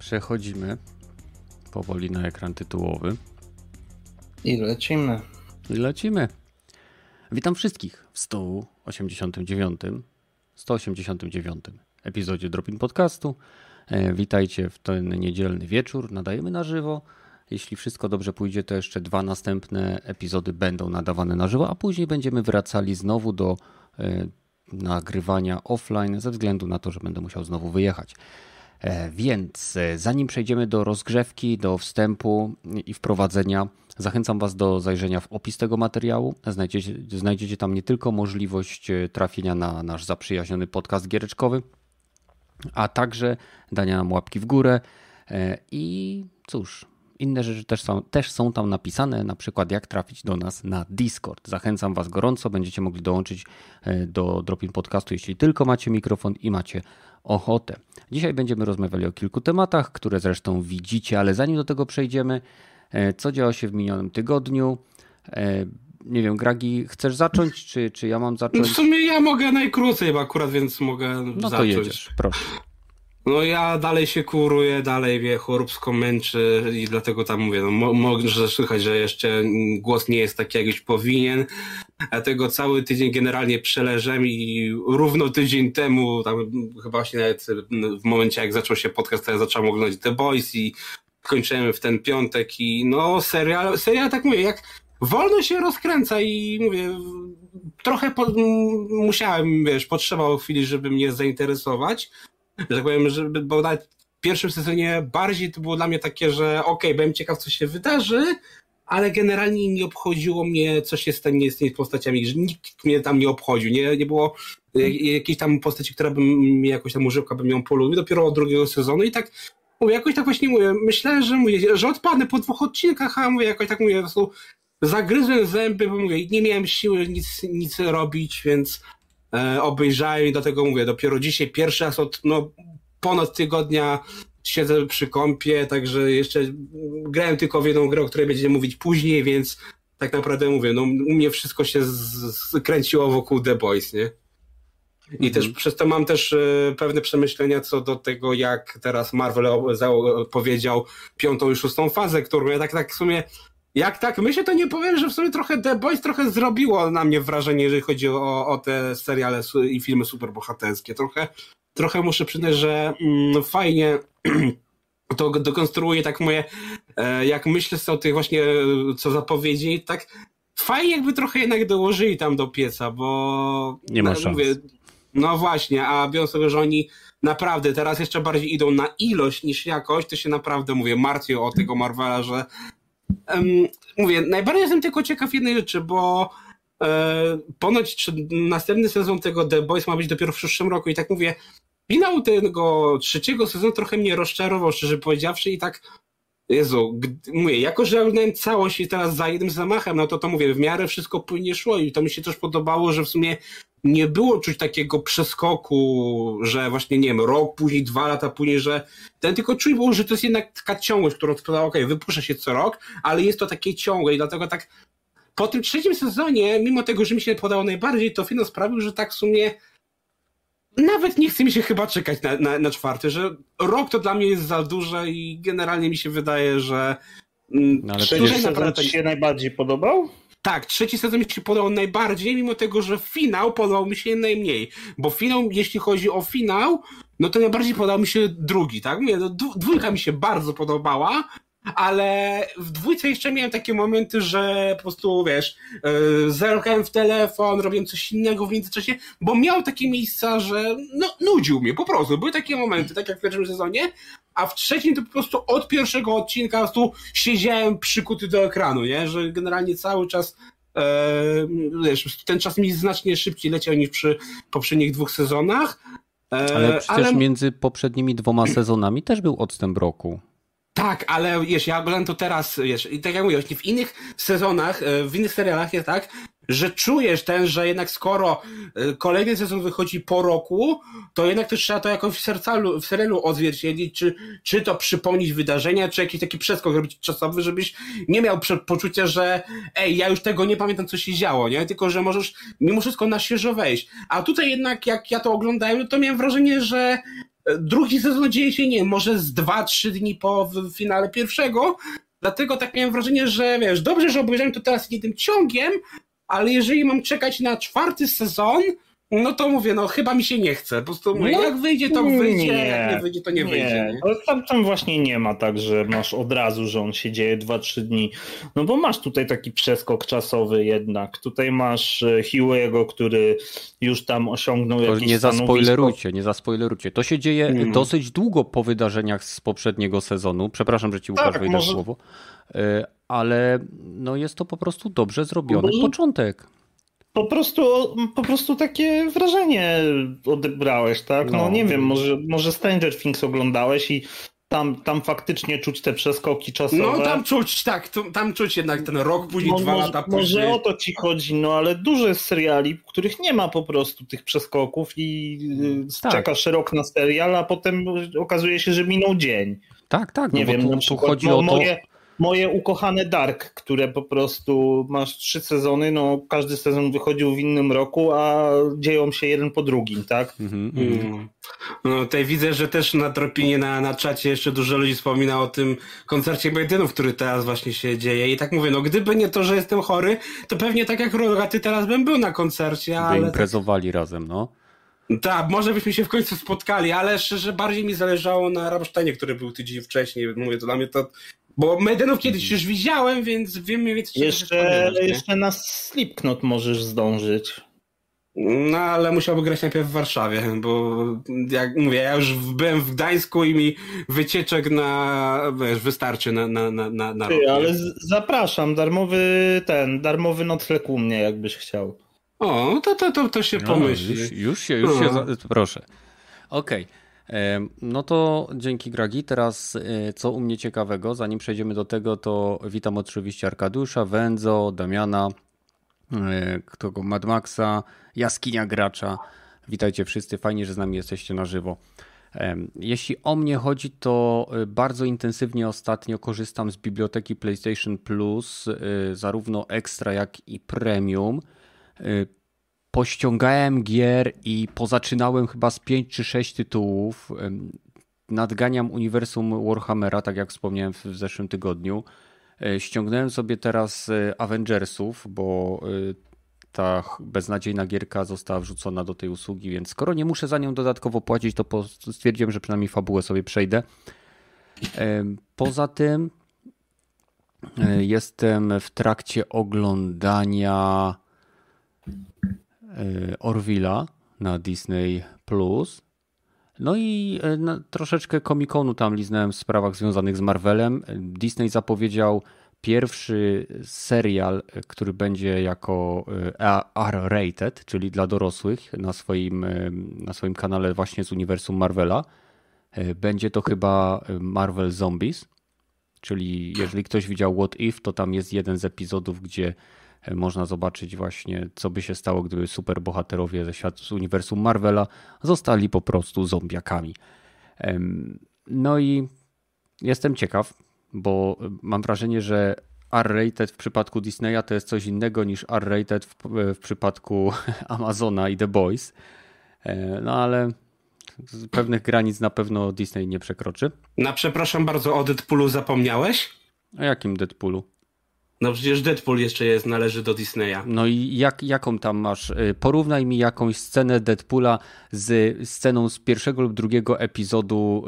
Przechodzimy powoli na ekran tytułowy. I lecimy. I lecimy. Witam wszystkich w 189, 189 epizodzie Dropin Podcastu. E, witajcie w ten niedzielny wieczór. Nadajemy na żywo. Jeśli wszystko dobrze pójdzie, to jeszcze dwa następne epizody będą nadawane na żywo, a później będziemy wracali znowu do e, nagrywania offline, ze względu na to, że będę musiał znowu wyjechać. E, więc zanim przejdziemy do rozgrzewki, do wstępu i wprowadzenia, zachęcam Was do zajrzenia w opis tego materiału. Znajdziecie, znajdziecie tam nie tylko możliwość trafienia na nasz zaprzyjaźniony podcast giereczkowy, a także dania nam łapki w górę. I cóż, inne rzeczy też są, też są tam napisane, na przykład jak trafić do nas na Discord. Zachęcam Was gorąco, będziecie mogli dołączyć do Dropin Podcastu, jeśli tylko macie mikrofon i macie ochotę. Dzisiaj będziemy rozmawiali o kilku tematach, które zresztą widzicie, ale zanim do tego przejdziemy, co działo się w minionym tygodniu? Nie wiem, Gragi, chcesz zacząć, czy, czy ja mam zacząć? W sumie ja mogę najkrócej, bo akurat więc mogę no zacząć. to jedziesz, proszę. No ja dalej się kuruję, dalej mnie choróbsko męczy i dlatego tam mówię, no może słychać, że jeszcze głos nie jest taki jakiś powinien, dlatego cały tydzień generalnie przeleżem i równo tydzień temu, tam chyba właśnie nawet w momencie jak zaczął się podcast, to ja zacząłem oglądać The Boys i kończyłem w ten piątek i no serial, serial tak mówię, jak wolno się rozkręca i mówię, trochę po, musiałem, wiesz, potrzebowało chwili, żeby mnie zainteresować, że tak powiem, bo nawet w pierwszym sezonie bardziej to było dla mnie takie, że okej, okay, byłem ciekaw, co się wydarzy, ale generalnie nie obchodziło mnie, co się stanie z tymi postaciami, że nikt mnie tam nie obchodził, nie, nie było jakiejś tam postaci, która by mnie jakoś tam używka by ją polubił, dopiero od drugiego sezonu i tak mówię, jakoś tak właśnie mówię, myślałem, że mówię, że odpadnę po dwóch odcinkach, a mówię, jakoś tak mówię, po prostu zagryzłem zęby, bo mówię, nie miałem siły nic, nic robić, więc e, obejrzałem i dlatego mówię, dopiero dzisiaj pierwszy raz od no, ponad tygodnia siedzę przy kąpie, także jeszcze grałem tylko w jedną grę, o której będziemy mówić później, więc tak naprawdę mówię, no u mnie wszystko się skręciło wokół The Boys, nie? I mm -hmm. też przez to mam też e, pewne przemyślenia co do tego, jak teraz Marvel powiedział piątą i szóstą fazę, którą ja tak, tak w sumie jak tak myślę, to nie powiem, że w sumie trochę The Boys trochę zrobiło na mnie wrażenie, jeżeli chodzi o, o te seriale i filmy superbohaterskie. Trochę, trochę muszę przyznać, że mm, fajnie to dokonstruuje tak moje, e, jak myślę o tych właśnie, co zapowiedzi, tak fajnie jakby trochę jednak dołożyli tam do pieca, bo nie ma szans. Mówię, no właśnie, a biorąc sobie, że oni naprawdę teraz jeszcze bardziej idą na ilość niż jakość, to się naprawdę, mówię, martwię o tego Marvela, że um, mówię, najbardziej jestem tylko ciekaw jednej rzeczy, bo e, ponoć następny sezon tego The Boys ma być dopiero w przyszłym roku i tak mówię, finał tego trzeciego sezonu trochę mnie rozczarował, szczerze powiedziawszy i tak Jezu, mówię, jako że oglądałem całość i teraz za jednym zamachem, no to to mówię, w miarę wszystko płynnie szło i to mi się też podobało, że w sumie nie było czuć takiego przeskoku, że właśnie, nie wiem, rok później, dwa lata później, że ten tylko czuć było, że to jest jednak taka ciągłość, którą sprawdza, okej, okay, wypuszcza się co rok, ale jest to takie ciągłe i dlatego tak po tym trzecim sezonie, mimo tego, że mi się podało najbardziej, to finał sprawił, że tak w sumie nawet nie chce mi się chyba czekać na, na, na, czwarty, że rok to dla mnie jest za duże i generalnie mi się wydaje, że mm, no, ale trzeci sezon ci się najbardziej podobał? Tak, trzeci sezon mi się podobał najbardziej, mimo tego, że finał podobał mi się najmniej. Bo finał, jeśli chodzi o finał, no to najbardziej podobał mi się drugi, tak? Mówię, no, dwójka mi się bardzo podobała, ale w dwójce jeszcze miałem takie momenty, że po prostu, wiesz, yy, zerkałem w telefon, robiłem coś innego w międzyczasie, bo miał takie miejsca, że no, nudził mnie po prostu. Były takie momenty, tak jak w pierwszym sezonie, a w trzecim to po prostu od pierwszego odcinka po prostu siedziałem przykuty do ekranu, nie? Że generalnie cały czas e, wiesz, ten czas mi znacznie szybciej leciał niż przy poprzednich dwóch sezonach. E, ale przecież ale... między poprzednimi dwoma sezonami też był odstęp roku. Tak, ale wiesz, ja oglądam to teraz, wiesz, i tak jak mówię, w innych sezonach, e, w innych serialach jest tak, że czujesz ten, że jednak skoro e, kolejny sezon wychodzi po roku, to jednak też trzeba to jakoś w, sercalu, w serialu odzwierciedlić, czy, czy to przypomnieć wydarzenia, czy jakiś taki przeskok robić czasowy, żebyś nie miał poczucia, że ej, ja już tego nie pamiętam, co się działo, nie? Tylko, że możesz mimo wszystko na świeżo wejść. A tutaj jednak, jak ja to oglądałem, to miałem wrażenie, że drugi sezon dzieje się, nie wiem, może z dwa, trzy dni po finale pierwszego, dlatego tak miałem wrażenie, że wiesz, dobrze, że obejrzałem to teraz jednym ciągiem, ale jeżeli mam czekać na czwarty sezon, no to mówię, no chyba mi się nie chce. Po prostu mówię, no, jak wyjdzie, to wyjdzie, nie, jak nie wyjdzie, to nie, nie. wyjdzie. Nie? Tam, tam właśnie nie ma tak, że masz od razu, że on się dzieje 2-3 dni. No bo masz tutaj taki przeskok czasowy jednak. Tutaj masz e, Huey'ego, który już tam osiągnął to jakieś Nie zaspoilerujcie, nie zaspoilerujcie. To się dzieje hmm. dosyć długo po wydarzeniach z poprzedniego sezonu. Przepraszam, że ci Łukasz tak, wejdę może... słowo. E, ale no jest to po prostu dobrze zrobiony bo... początek po prostu, po prostu takie wrażenie odebrałeś, tak? No, no, nie wiem, może, może Stranger Things oglądałeś i tam, tam faktycznie czuć te przeskoki czasowe. No tam czuć, tak, tam czuć jednak ten rok, później no, dwa może, lata później. Może o to ci chodzi, no ale dużo jest seriali, w których nie ma po prostu tych przeskoków i y, tak. czekasz rok na serial, a potem okazuje się, że minął dzień. Tak, tak. Nie no wiem, tu, tu chodzi no, o to... Moje, moje ukochane Dark, które po prostu masz trzy sezony, no każdy sezon wychodził w innym roku, a dzieją się jeden po drugim, tak? Mm -hmm. No tutaj widzę, że też na dropinie na, na czacie jeszcze dużo ludzi wspomina o tym koncercie Bidenów, który teraz właśnie się dzieje i tak mówię, no gdyby nie to, że jestem chory, to pewnie tak jak Rogaty teraz bym był na koncercie, By ale... imprezowali tak... razem, no. Tak, może byśmy się w końcu spotkali, ale szczerze bardziej mi zależało na Rammsteinie, który był tydzień wcześniej. Mówię, to dla mnie to bo Medenów kiedyś już widziałem, więc wiem mniej więcej, jeszcze, jeszcze na Slipknot możesz zdążyć. No, ale musiałby grać najpierw w Warszawie, bo jak mówię, ja już byłem w Gdańsku i mi wycieczek na, wiesz, wystarczy na, na, na, na, na Ty, rok, ale zapraszam, darmowy ten, darmowy nocleg u mnie, jakbyś chciał. O, to, to, to, to się no, pomyśli. Już, już się, już no. się, proszę. Okej. Okay. No to dzięki Gragi. Teraz e, co u mnie ciekawego, zanim przejdziemy do tego, to witam oczywiście Arkadusza, Wędzo, Damiana, e, kogo Mad Maxa, Jaskinia Gracza. Witajcie wszyscy, fajnie, że z nami jesteście na żywo. Jeśli o mnie chodzi, to e, bardzo intensywnie ostatnio korzystam z biblioteki PlayStation Plus, zarówno Extra, jak i Premium pościągałem gier i pozaczynałem chyba z 5 czy 6 tytułów. Nadganiam uniwersum Warhammera, tak jak wspomniałem w zeszłym tygodniu. E, ściągnąłem sobie teraz Avengersów, bo ta beznadziejna gierka została wrzucona do tej usługi, więc skoro nie muszę za nią dodatkowo płacić, to stwierdziłem, że przynajmniej fabułę sobie przejdę. Poza tym jestem w trakcie oglądania Orwilla na Disney Plus. No i e, troszeczkę komikonu tam liznąłem w sprawach związanych z Marvelem. Disney zapowiedział pierwszy serial, który będzie jako e, R-rated, czyli dla dorosłych na swoim, na swoim kanale właśnie z uniwersum Marvela. Będzie to chyba Marvel Zombies, czyli jeżeli ktoś widział What If, to tam jest jeden z epizodów, gdzie można zobaczyć właśnie, co by się stało, gdyby superbohaterowie ze świata, z uniwersum Marvela zostali po prostu zombiakami. No i jestem ciekaw, bo mam wrażenie, że R-rated w przypadku Disneya to jest coś innego niż R-rated w, w przypadku Amazona i The Boys. E, no ale z pewnych granic na pewno Disney nie przekroczy. Na przepraszam bardzo, o Deadpoolu zapomniałeś? O jakim Deadpoolu? No przecież Deadpool jeszcze jest, należy do Disneya. No i jak, jaką tam masz? Y, porównaj mi jakąś scenę Deadpoola z sceną z pierwszego lub drugiego epizodu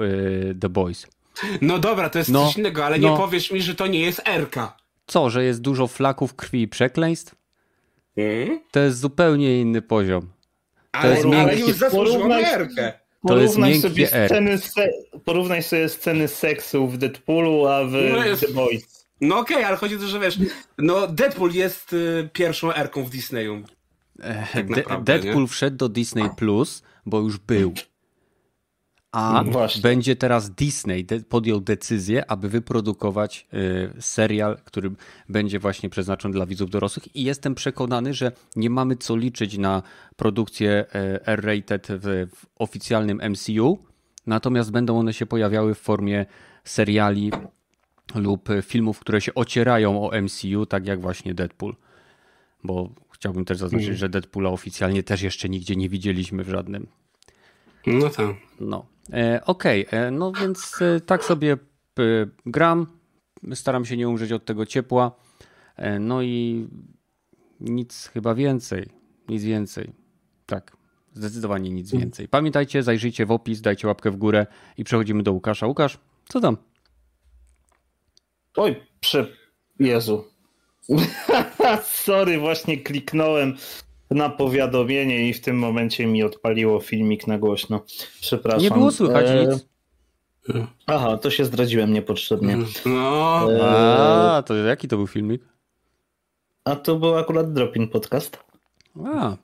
y, The Boys. No dobra, to jest no, coś innego, ale no. nie powiesz mi, że to nie jest Erka. Co, że jest dużo flaków krwi i przekleństw? Hmm? To jest zupełnie inny poziom. To ale, jest ale już zasłużyło Erkę. To jest sobie sceny, porównaj sobie sceny seksu w Deadpoolu, a w no jest... The Boys. No okej, okay, ale chodzi o to, że wiesz, no Deadpool jest y, pierwszą erką w Disneyu. Tak naprawdę, Deadpool nie? wszedł do Disney Plus, bo już był. A no będzie teraz Disney podjął decyzję, aby wyprodukować y, serial, który będzie właśnie przeznaczony dla widzów dorosłych i jestem przekonany, że nie mamy co liczyć na produkcję y, R-rated w, w oficjalnym MCU, natomiast będą one się pojawiały w formie seriali lub filmów, które się ocierają o MCU, tak jak właśnie Deadpool. Bo chciałbym też zaznaczyć, mm. że Deadpoola oficjalnie też jeszcze nigdzie nie widzieliśmy w żadnym. No tak. No. E, Okej, okay. no więc e, tak sobie e, gram. Staram się nie umrzeć od tego ciepła. E, no i nic chyba więcej. Nic więcej. Tak, zdecydowanie nic mm. więcej. Pamiętajcie, zajrzyjcie w opis, dajcie łapkę w górę i przechodzimy do Łukasza. Łukasz, co tam? Oj, prze... Jezu. Sorry, właśnie kliknąłem na powiadomienie i w tym momencie mi odpaliło filmik na głośno. Przepraszam. Nie było słychać e... nic. Aha, to się zdradziłem niepotrzebnie. No. E... A, to jaki to był filmik? A to był akurat Dropin Podcast. A.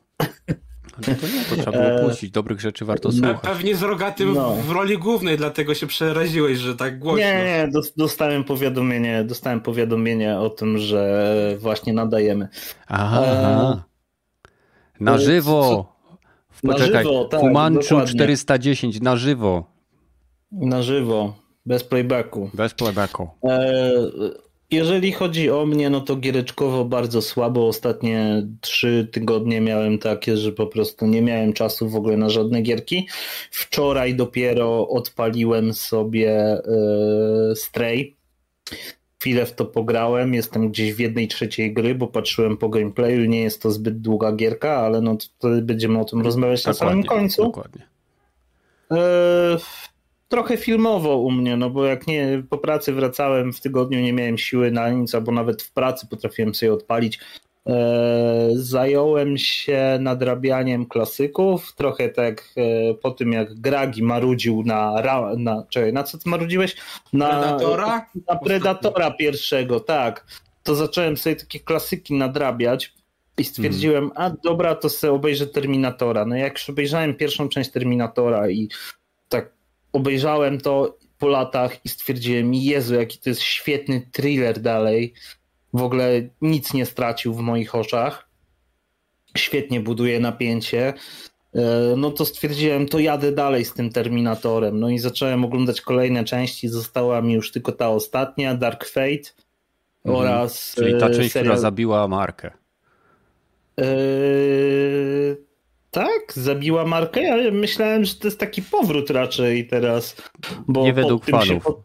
To, to nie, to trzeba było e, puścić. Dobrych rzeczy warto słuchać. Pewnie z rogatym no. w roli głównej, dlatego się przeraziłeś, że tak głośno. Nie, nie, dostałem powiadomienie, dostałem powiadomienie o tym, że właśnie nadajemy. Aha. E... Na żywo. Poczekaj. Na żywo, tak, Fumanchu 410 na żywo. Na żywo, bez playbacku. Bez playbacku. E, jeżeli chodzi o mnie, no to giereczkowo bardzo słabo. Ostatnie trzy tygodnie miałem takie, że po prostu nie miałem czasu w ogóle na żadne gierki. Wczoraj dopiero odpaliłem sobie yy, Stray. Chwilę w to pograłem, jestem gdzieś w jednej trzeciej gry, bo patrzyłem po gameplayu, nie jest to zbyt długa gierka, ale no to będziemy o tym rozmawiać dokładnie, na samym końcu. Dokładnie. Yy, trochę filmowo u mnie, no bo jak nie po pracy wracałem w tygodniu, nie miałem siły na nic, albo nawet w pracy potrafiłem sobie odpalić. E, zająłem się nadrabianiem klasyków, trochę tak e, po tym jak Gragi marudził na, na czekaj, na co ty marudziłeś? Na Predatora? Na Predatora pierwszego, tak. To zacząłem sobie takie klasyki nadrabiać i stwierdziłem, hmm. a dobra, to sobie obejrzę Terminatora. No jak już obejrzałem pierwszą część Terminatora i obejrzałem to po latach i stwierdziłem, Jezu, jaki to jest świetny thriller dalej. W ogóle nic nie stracił w moich oczach. Świetnie buduje napięcie. E, no to stwierdziłem, to jadę dalej z tym Terminatorem. No i zacząłem oglądać kolejne części. Została mi już tylko ta ostatnia, Dark Fate mhm. oraz. Czyli ta e, część, serial... która zabiła markę. Eee tak? Zabiła markę? Ja myślałem, że to jest taki powrót raczej teraz. Bo Nie według pod fanów. Pod,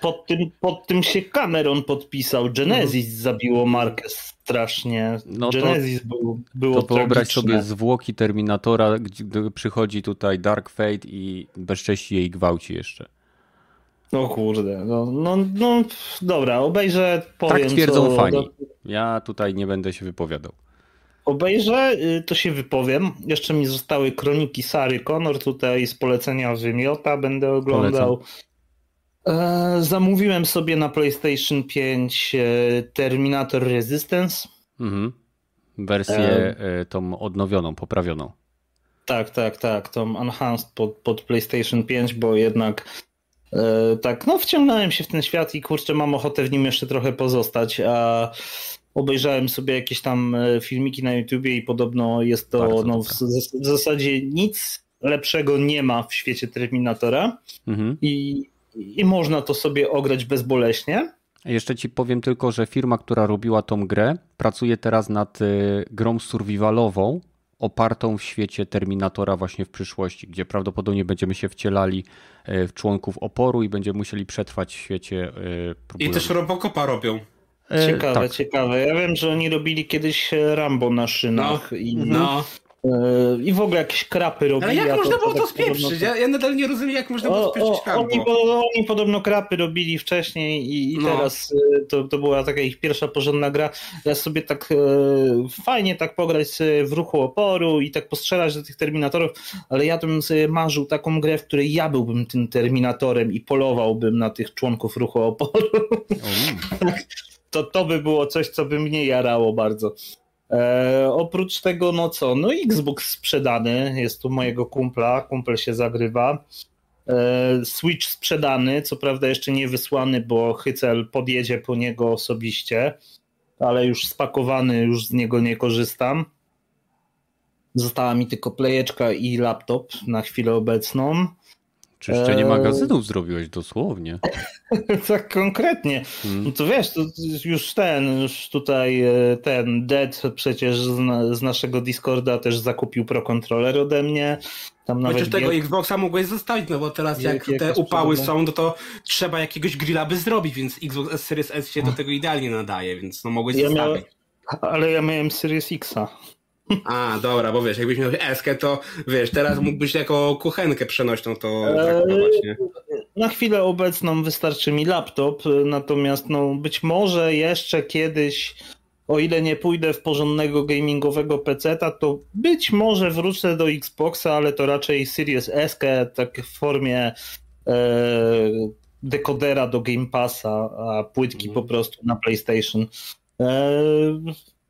pod, tym, pod tym się Cameron podpisał. Genesis mhm. zabiło markę strasznie. No Genesis to, był, było To wyobraź sobie zwłoki Terminatora, gdy przychodzi tutaj Dark Fate i bezcześci jej gwałci jeszcze. No kurde, no, no, no dobra, obejrzę, powiem Tak twierdzą co... fani. Ja tutaj nie będę się wypowiadał obejrzę, y, to się wypowiem. Jeszcze mi zostały kroniki Sary Connor, tutaj z polecenia wymiota będę oglądał. Polecam. E, zamówiłem sobie na PlayStation 5 e, Terminator Resistance. Mhm. Wersję e... tą odnowioną, poprawioną. Tak, tak, tak, tą enhanced pod, pod PlayStation 5, bo jednak e, tak, no wciągnąłem się w ten świat i kurczę, mam ochotę w nim jeszcze trochę pozostać, a obejrzałem sobie jakieś tam e, filmiki na YouTubie i podobno jest to no, w, w, zasadzie nic lepszego nie ma w świecie Terminatora mhm. i, i można to sobie ograć bezboleśnie. Jeszcze ci powiem tylko, że firma, która robiła tą grę, pracuje teraz nad e, grą survivalową opartą w świecie Terminatora właśnie w przyszłości, gdzie prawdopodobnie będziemy się wcielali e, w członków oporu i będziemy musieli przetrwać w świecie. I też Robocopa robią. E, ciekawe, tak. ciekawe. Ja wiem, że oni robili kiedyś e, Rambo na szynach no, i, no. E, i w ogóle jakieś krapy robili. Ale jak można było to, to tak spieprzyć? Ja, ja, nadal nie rozumiem, jak można było spieprzyć Rambo. Oni, oni podobno krapy robili wcześniej i, i no. teraz to, to była taka ich pierwsza porządna gra. Ja sobie tak e, fajnie tak pograć w ruchu oporu i tak postrzelać do tych Terminatorów, ale ja bym sobie marzył taką grę, w której ja byłbym tym Terminatorem i polowałbym na tych członków ruchu oporu. to, to by było coś, co by mnie jarało bardzo. E, oprócz tego, no co, no Xbox sprzedany, jest tu mojego kumpla, kumpel się zagrywa. E, Switch sprzedany, co prawda jeszcze nie wysłany, bo Hycel podjedzie po niego osobiście, ale już spakowany, już z niego nie korzystam. Została mi tylko plejeczka i laptop na chwilę obecną. Czyszczenie magazynów zrobiłeś dosłownie. tak konkretnie. Hmm. No to wiesz, to już ten, już tutaj e, ten Dead przecież z, z naszego Discorda też zakupił Pro Controller ode mnie. Tam nawet Chociaż tego Xboxa mogłeś zostawić, no bo teraz jak te upały są, no to trzeba jakiegoś grilla by zrobić, więc Xbox S Series S się do tego idealnie nadaje, więc no mogłeś ja zostawić. ale ja miałem Series Xa. A, dobra, bo wiesz, jakbyś miał eskę, to wiesz, teraz mógłbyś jako kuchenkę przenośną to traktować, nie? Na chwilę obecną wystarczy mi laptop, natomiast no być może jeszcze kiedyś, o ile nie pójdę w porządnego gamingowego PC-ta, to być może wrócę do Xboxa, ale to raczej Series S, tak w formie e, dekodera do Game Passa, a płytki mm. po prostu na PlayStation.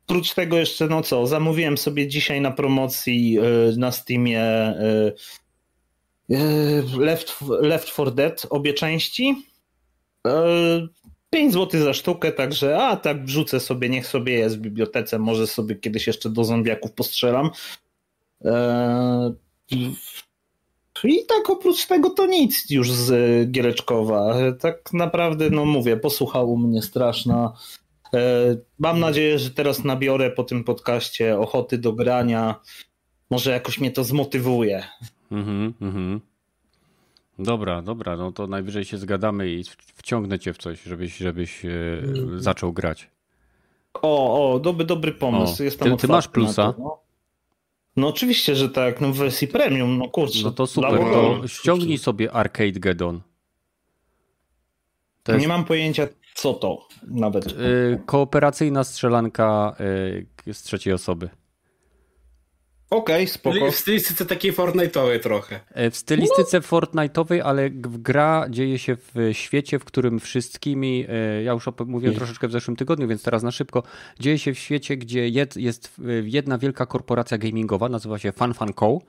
Oprócz tego jeszcze, no co, zamówiłem sobie dzisiaj na promocji e, na Steamie e, e, Left, Left 4 Dead, obie części. 5 zł za sztukę, także a tak wrzucę sobie, niech sobie jest w bibliotece, może sobie kiedyś jeszcze do zombiaków postrzelam. I tak oprócz tego to nic już z Giereczkowa. Tak naprawdę, no mówię, posłuchał mnie straszna mam nadzieję, że teraz nabiorę po tym podcaście ochoty do grania. Może jakoś mnie to zmotywuje. Mhm, mhm. Dobra, dobra, no to najwyżej się zgadamy i wciągnę cię w coś, żebyś, żebyś e, zaczął grać. O, o, dobry, dobry pomysł. O, Jestem ty, ty masz plusa? To, no. no. oczywiście, że tak, no w wersji premium, no kurczę. No to super, to ściągnij sobie Arcade Gedon. Jest... Nie mam pojęcia, co to nawet. Y, kooperacyjna strzelanka y, z trzeciej osoby. Okej, okay, spoko. W stylistyce takiej Fortnite'owej trochę. Y, w stylistyce no. Fortnite'owej, ale gra dzieje się w świecie, w którym wszystkimi, ja już mówiłem troszeczkę w zeszłym tygodniu, więc teraz na szybko, dzieje się w świecie, gdzie jest jedna wielka korporacja gamingowa, nazywa się FanFanCo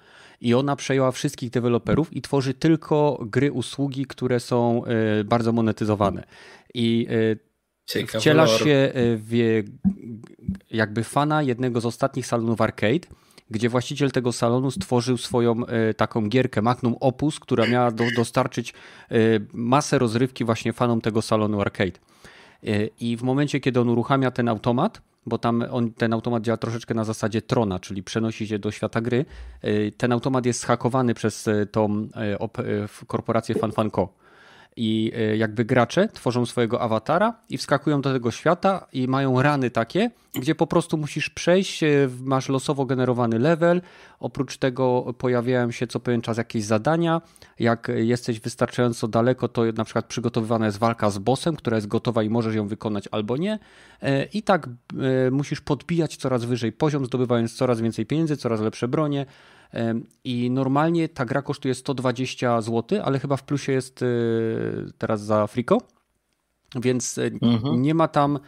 i ona przejęła wszystkich deweloperów i tworzy tylko gry, usługi, które są bardzo monetyzowane i e, Ciekawe wcielasz się e, w jakby fana jednego z ostatnich salonów arcade, gdzie właściciel tego salonu stworzył swoją e, taką gierkę Magnum Opus, która miała do, dostarczyć masę rozrywki właśnie fanom tego salonu arcade. I w momencie, kiedy on uruchamia ten automat, bo tam on, ten automat działa troszeczkę na zasadzie trona, czyli przenosi się do świata gry, ten automat jest zhakowany przez tą korporację FanFanco i e, jakby gracze tworzą swojego awatara i wskakują do tego świata i mają rany takie, gdzie po prostu musisz przejść, e, masz losowo generowany level, oprócz tego pojawiają się co pewien czas jakieś zadania, jak jesteś wystarczająco daleko, to na przykład przygotowywana jest walka z bossem, która jest gotowa i możesz ją wykonać albo nie. E, i tak musisz podbijać coraz wyżej poziom, zdobywając coraz więcej pieniędzy, coraz lepsze bronie, i normalnie ta gra kosztuje 120 zł, ale chyba w plusie jest y, teraz za friko. Więc y, mhm. nie ma tam.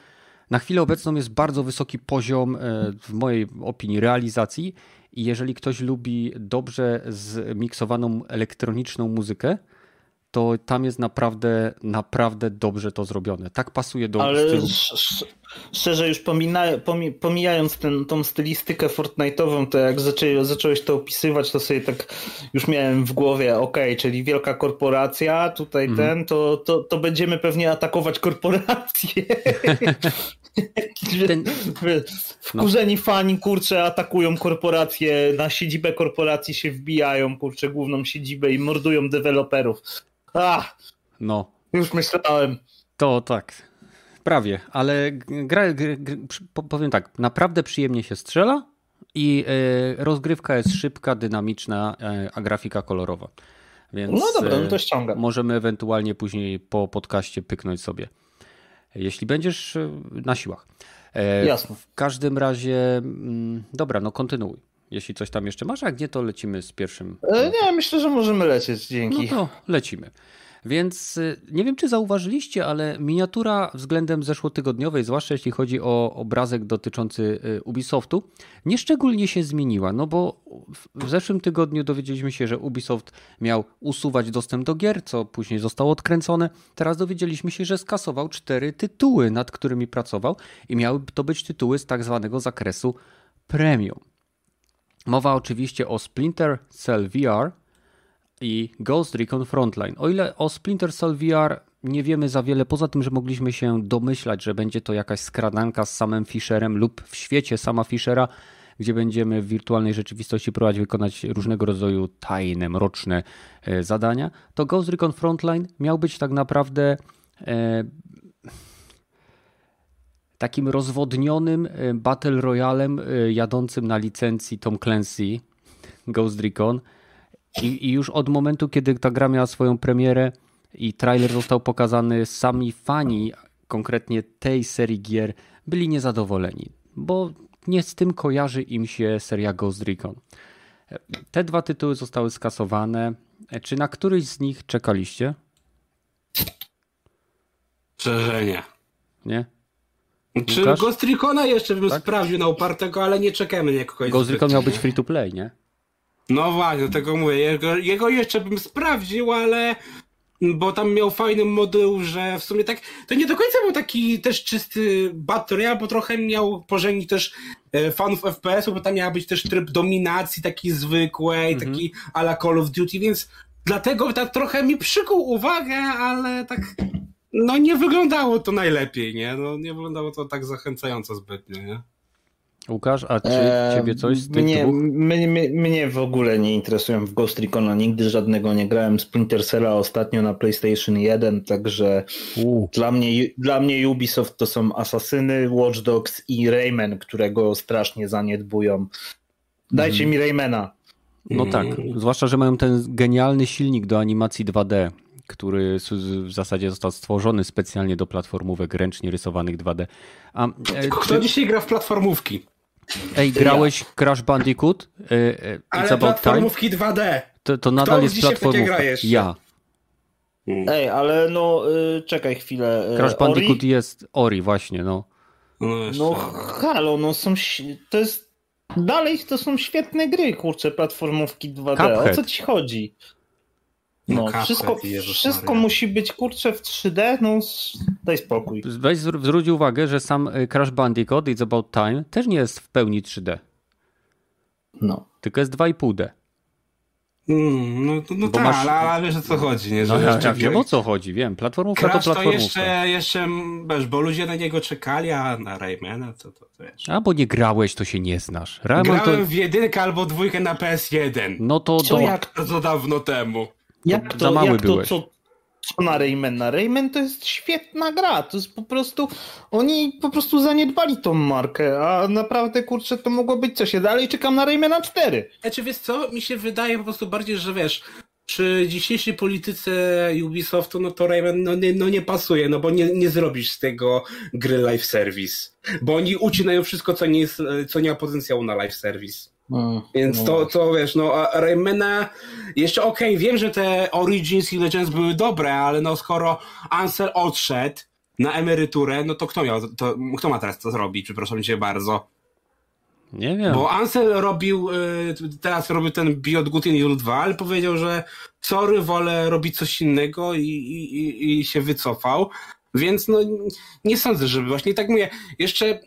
Na chwilę obecną jest bardzo wysoki poziom, y, w mojej opinii, realizacji. I jeżeli ktoś lubi dobrze zmiksowaną elektroniczną muzykę, to tam jest naprawdę, naprawdę dobrze to zrobione. Tak pasuje do Ale stylu. Szczerze, już pomijając ten, tą stylistykę Fortnite'ową, to jak zaczę, zacząłeś to opisywać, to sobie tak już miałem w głowie, ok, czyli wielka korporacja, tutaj mm. ten, to, to, to będziemy pewnie atakować korporacje. Ten... Wkurzeni no. fani, kurczę, atakują korporacje, na siedzibę korporacji się wbijają, kurczę, główną siedzibę i mordują deweloperów. Ach, no. Już myślałem. To tak. Prawie, ale gra, gra, powiem tak, naprawdę przyjemnie się strzela i e, rozgrywka jest szybka, dynamiczna, e, a grafika kolorowa. Więc no dobra, no to ściągam. Możemy ewentualnie później po podcaście pyknąć sobie. Jeśli będziesz na siłach. Jasne. W każdym razie, mm, dobra, no kontynuuj. Jeśli coś tam jeszcze masz, a gdzie to lecimy z pierwszym? Nie, myślę, że możemy lecieć, dzięki. No to lecimy. Więc y, nie wiem, czy zauważyliście, ale miniatura względem zeszłotygodniowej, zwłaszcza jeśli chodzi o obrazek dotyczący y, Ubisoftu, nieszczególnie się zmieniła. No bo w zeszłym tygodniu dowiedzieliśmy się, że Ubisoft miał usuwać dostęp do gier, co później zostało odkręcone. Teraz dowiedzieliśmy się, że skasował cztery tytuły, nad którymi pracował i miały to być tytuły z tak zwanego zakresu premium. Mowa oczywiście o Splinter Cell VR, i Ghost Recon Frontline. O ile o Splinter Cell VR nie wiemy za wiele, poza tym, że mogliśmy się domyślać, że będzie to jakaś skradanka z samym Fisherem lub w świecie sama Fishera, gdzie będziemy w wirtualnej rzeczywistości próbować wykonać różnego rodzaju tajne, mroczne e, zadania, to Ghost Recon Frontline miał być tak naprawdę e, takim rozwodnionym e, Battle Royalem jadącym na licencji Tom Clancy Ghost Recon i, i już od momentu, kiedy ta gra miała swoją premierę i trailer został pokazany, sami fani konkretnie tej serii gier byli niezadowoleni, bo nie z tym kojarzy im się seria Ghost Recon. Te dwa tytuły zostały skasowane. Czy na któryś z nich czekaliście? Szczerze nie. Nie? Czy Łukasz? Ghost Recona jeszcze bym tak? sprawdził na upartego, ale nie czekamy na kogoś. Ghost Recon miał być free to play, nie? No właśnie, tego mówię. Jego, jego jeszcze bym sprawdził, ale bo tam miał fajny moduł, że w sumie tak, to nie do końca był taki też czysty Battle bo trochę miał pożenić też e, fanów FPS-u, bo tam miał być też tryb dominacji taki zwykłej, mhm. taki ala Call of Duty, więc dlatego tak trochę mi przykuł uwagę, ale tak no nie wyglądało to najlepiej, nie? No nie wyglądało to tak zachęcająco zbytnio, nie? Łukasz, a czy eee, ciebie coś z tych mnie, mnie, mnie, w ogóle nie interesują w Ghost Recona, nigdy żadnego nie grałem. Splinter Cella ostatnio na PlayStation 1, także dla mnie, dla mnie Ubisoft to są Asasyny, Watch Dogs i Rayman, którego strasznie zaniedbują. Dajcie mm. mi Raymana. No tak, zwłaszcza, że mają ten genialny silnik do animacji 2D, który w zasadzie został stworzony specjalnie do platformówek ręcznie rysowanych 2D. A, e, Kto czy... dzisiaj gra w platformówki? Ej, grałeś ja. Crash Bandicoot? E, e, Ale platformówki time? 2D. To, to nadal Kto jest platformówka. Ja. Hmm. Ej, ale no y, czekaj chwilę. Y, Crash Bandicoot Ori? jest Ori właśnie, no. No, no halo, no są to jest dalej to są świetne gry, kurczę, platformówki 2D. Cuphead. O co ci chodzi? No, no wszystko, wszystko musi być kurczę w 3D, no daj spokój. Weź zwróć uwagę, że sam y, Crash Bandicoot It's About Time też nie jest w pełni 3D. No. Tylko jest 2,5D. Mm, no no tak, masz... ale, ale wiesz o co chodzi, nie? Że no, ja, ja wiem o co chodzi, wiem. Platformówka Crash to platformówka. to jeszcze, jeszcze, wiesz, bo ludzie na niego czekali, a na Raymana to, to, to wiesz. A bo nie grałeś, to się nie znasz. Rayman Grałem to... w jedynkę albo dwójkę na PS1. No to... Co, jak... to dawno temu. Jak to, za mały jak byłeś. To, co, co na Raymana? Rayman to jest świetna gra. To jest po prostu. Oni po prostu zaniedbali tą markę, a naprawdę kurczę, to mogło być coś. Ja dalej czekam na Raymana 4. Znaczy wiesz co? Mi się wydaje po prostu bardziej, że wiesz. Przy dzisiejszej polityce Ubisoftu, no to Rayman no nie, no nie pasuje, no bo nie, nie zrobisz z tego gry live service. Bo oni ucinają wszystko, co nie, jest, co nie ma potencjału na live service. No, Więc no to, to wiesz, no Raymana jeszcze okej, okay, wiem, że te Origins i Legends były dobre, ale no skoro Ansel odszedł na emeryturę, no to kto miał, to, kto ma teraz to zrobić, przepraszam cię bardzo. Nie wiem. Bo Ansel robił, y, teraz robił ten Beyond Good and Evil 2, ale powiedział, że sorry, wolę robić coś innego i, i, i się wycofał. Więc no nie sądzę, żeby właśnie tak mówię, jeszcze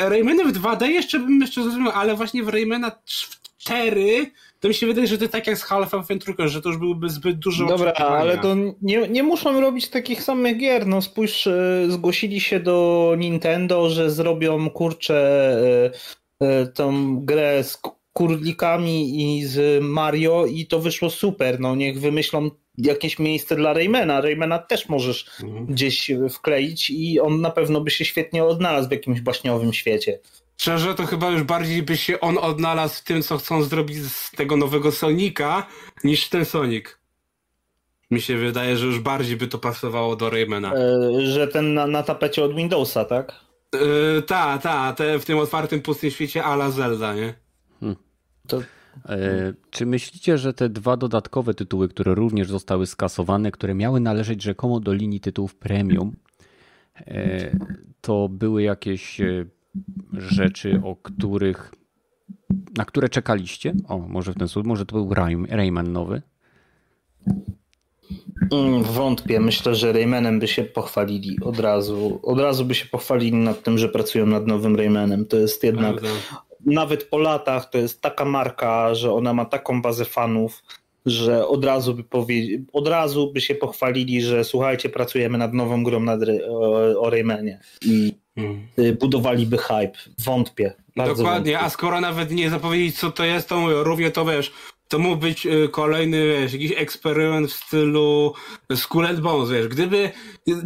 Raymana w 2D jeszcze bym jeszcze zrozumiał, ale właśnie w Raymana 4 to mi się wydaje, że to tak jak z Half-Life Aventure, że to już byłoby zbyt dużo Dobra, ale to nie, nie muszą robić takich samych gier. No spójrz, e, zgłosili się do Nintendo, że zrobią kurczę e, e, tą grę z kurlikami i z Mario i to wyszło super. No niech wymyślą jakieś miejsce dla Raymana. Raymana też możesz mhm. gdzieś wkleić i on na pewno by się świetnie odnalazł w jakimś baśniowym świecie. Szczerze, to chyba już bardziej by się on odnalazł w tym, co chcą zrobić z tego nowego Sonika, niż ten Sonic. Mi się wydaje, że już bardziej by to pasowało do Raymana. E, że ten na, na tapecie od Windowsa, tak? E, ta, ta, te w tym otwartym, pustym świecie ala Zelda, nie? Hmm. To czy myślicie, że te dwa dodatkowe tytuły, które również zostały skasowane, które miały należeć rzekomo do linii tytułów premium, e, to były jakieś e, rzeczy, o których na które czekaliście? O, może w ten sposób, może to był Rayman nowy? Mm, wątpię. Myślę, że Raymanem by się pochwalili od razu. Od razu by się pochwalili nad tym, że pracują nad nowym Raymanem. To jest jednak nawet po latach to jest taka marka, że ona ma taką bazę fanów, że od razu by powie... od razu by się pochwalili, że słuchajcie, pracujemy nad nową grą nad... o Raymanie i hmm. budowaliby hype. Wątpię. Dokładnie, wątpię. a skoro nawet nie zapowiedzieli co to jest, to równie to wiesz, to mógł być y, kolejny, wiesz, jakiś eksperyment w stylu Skull and Bones, wiesz. Gdyby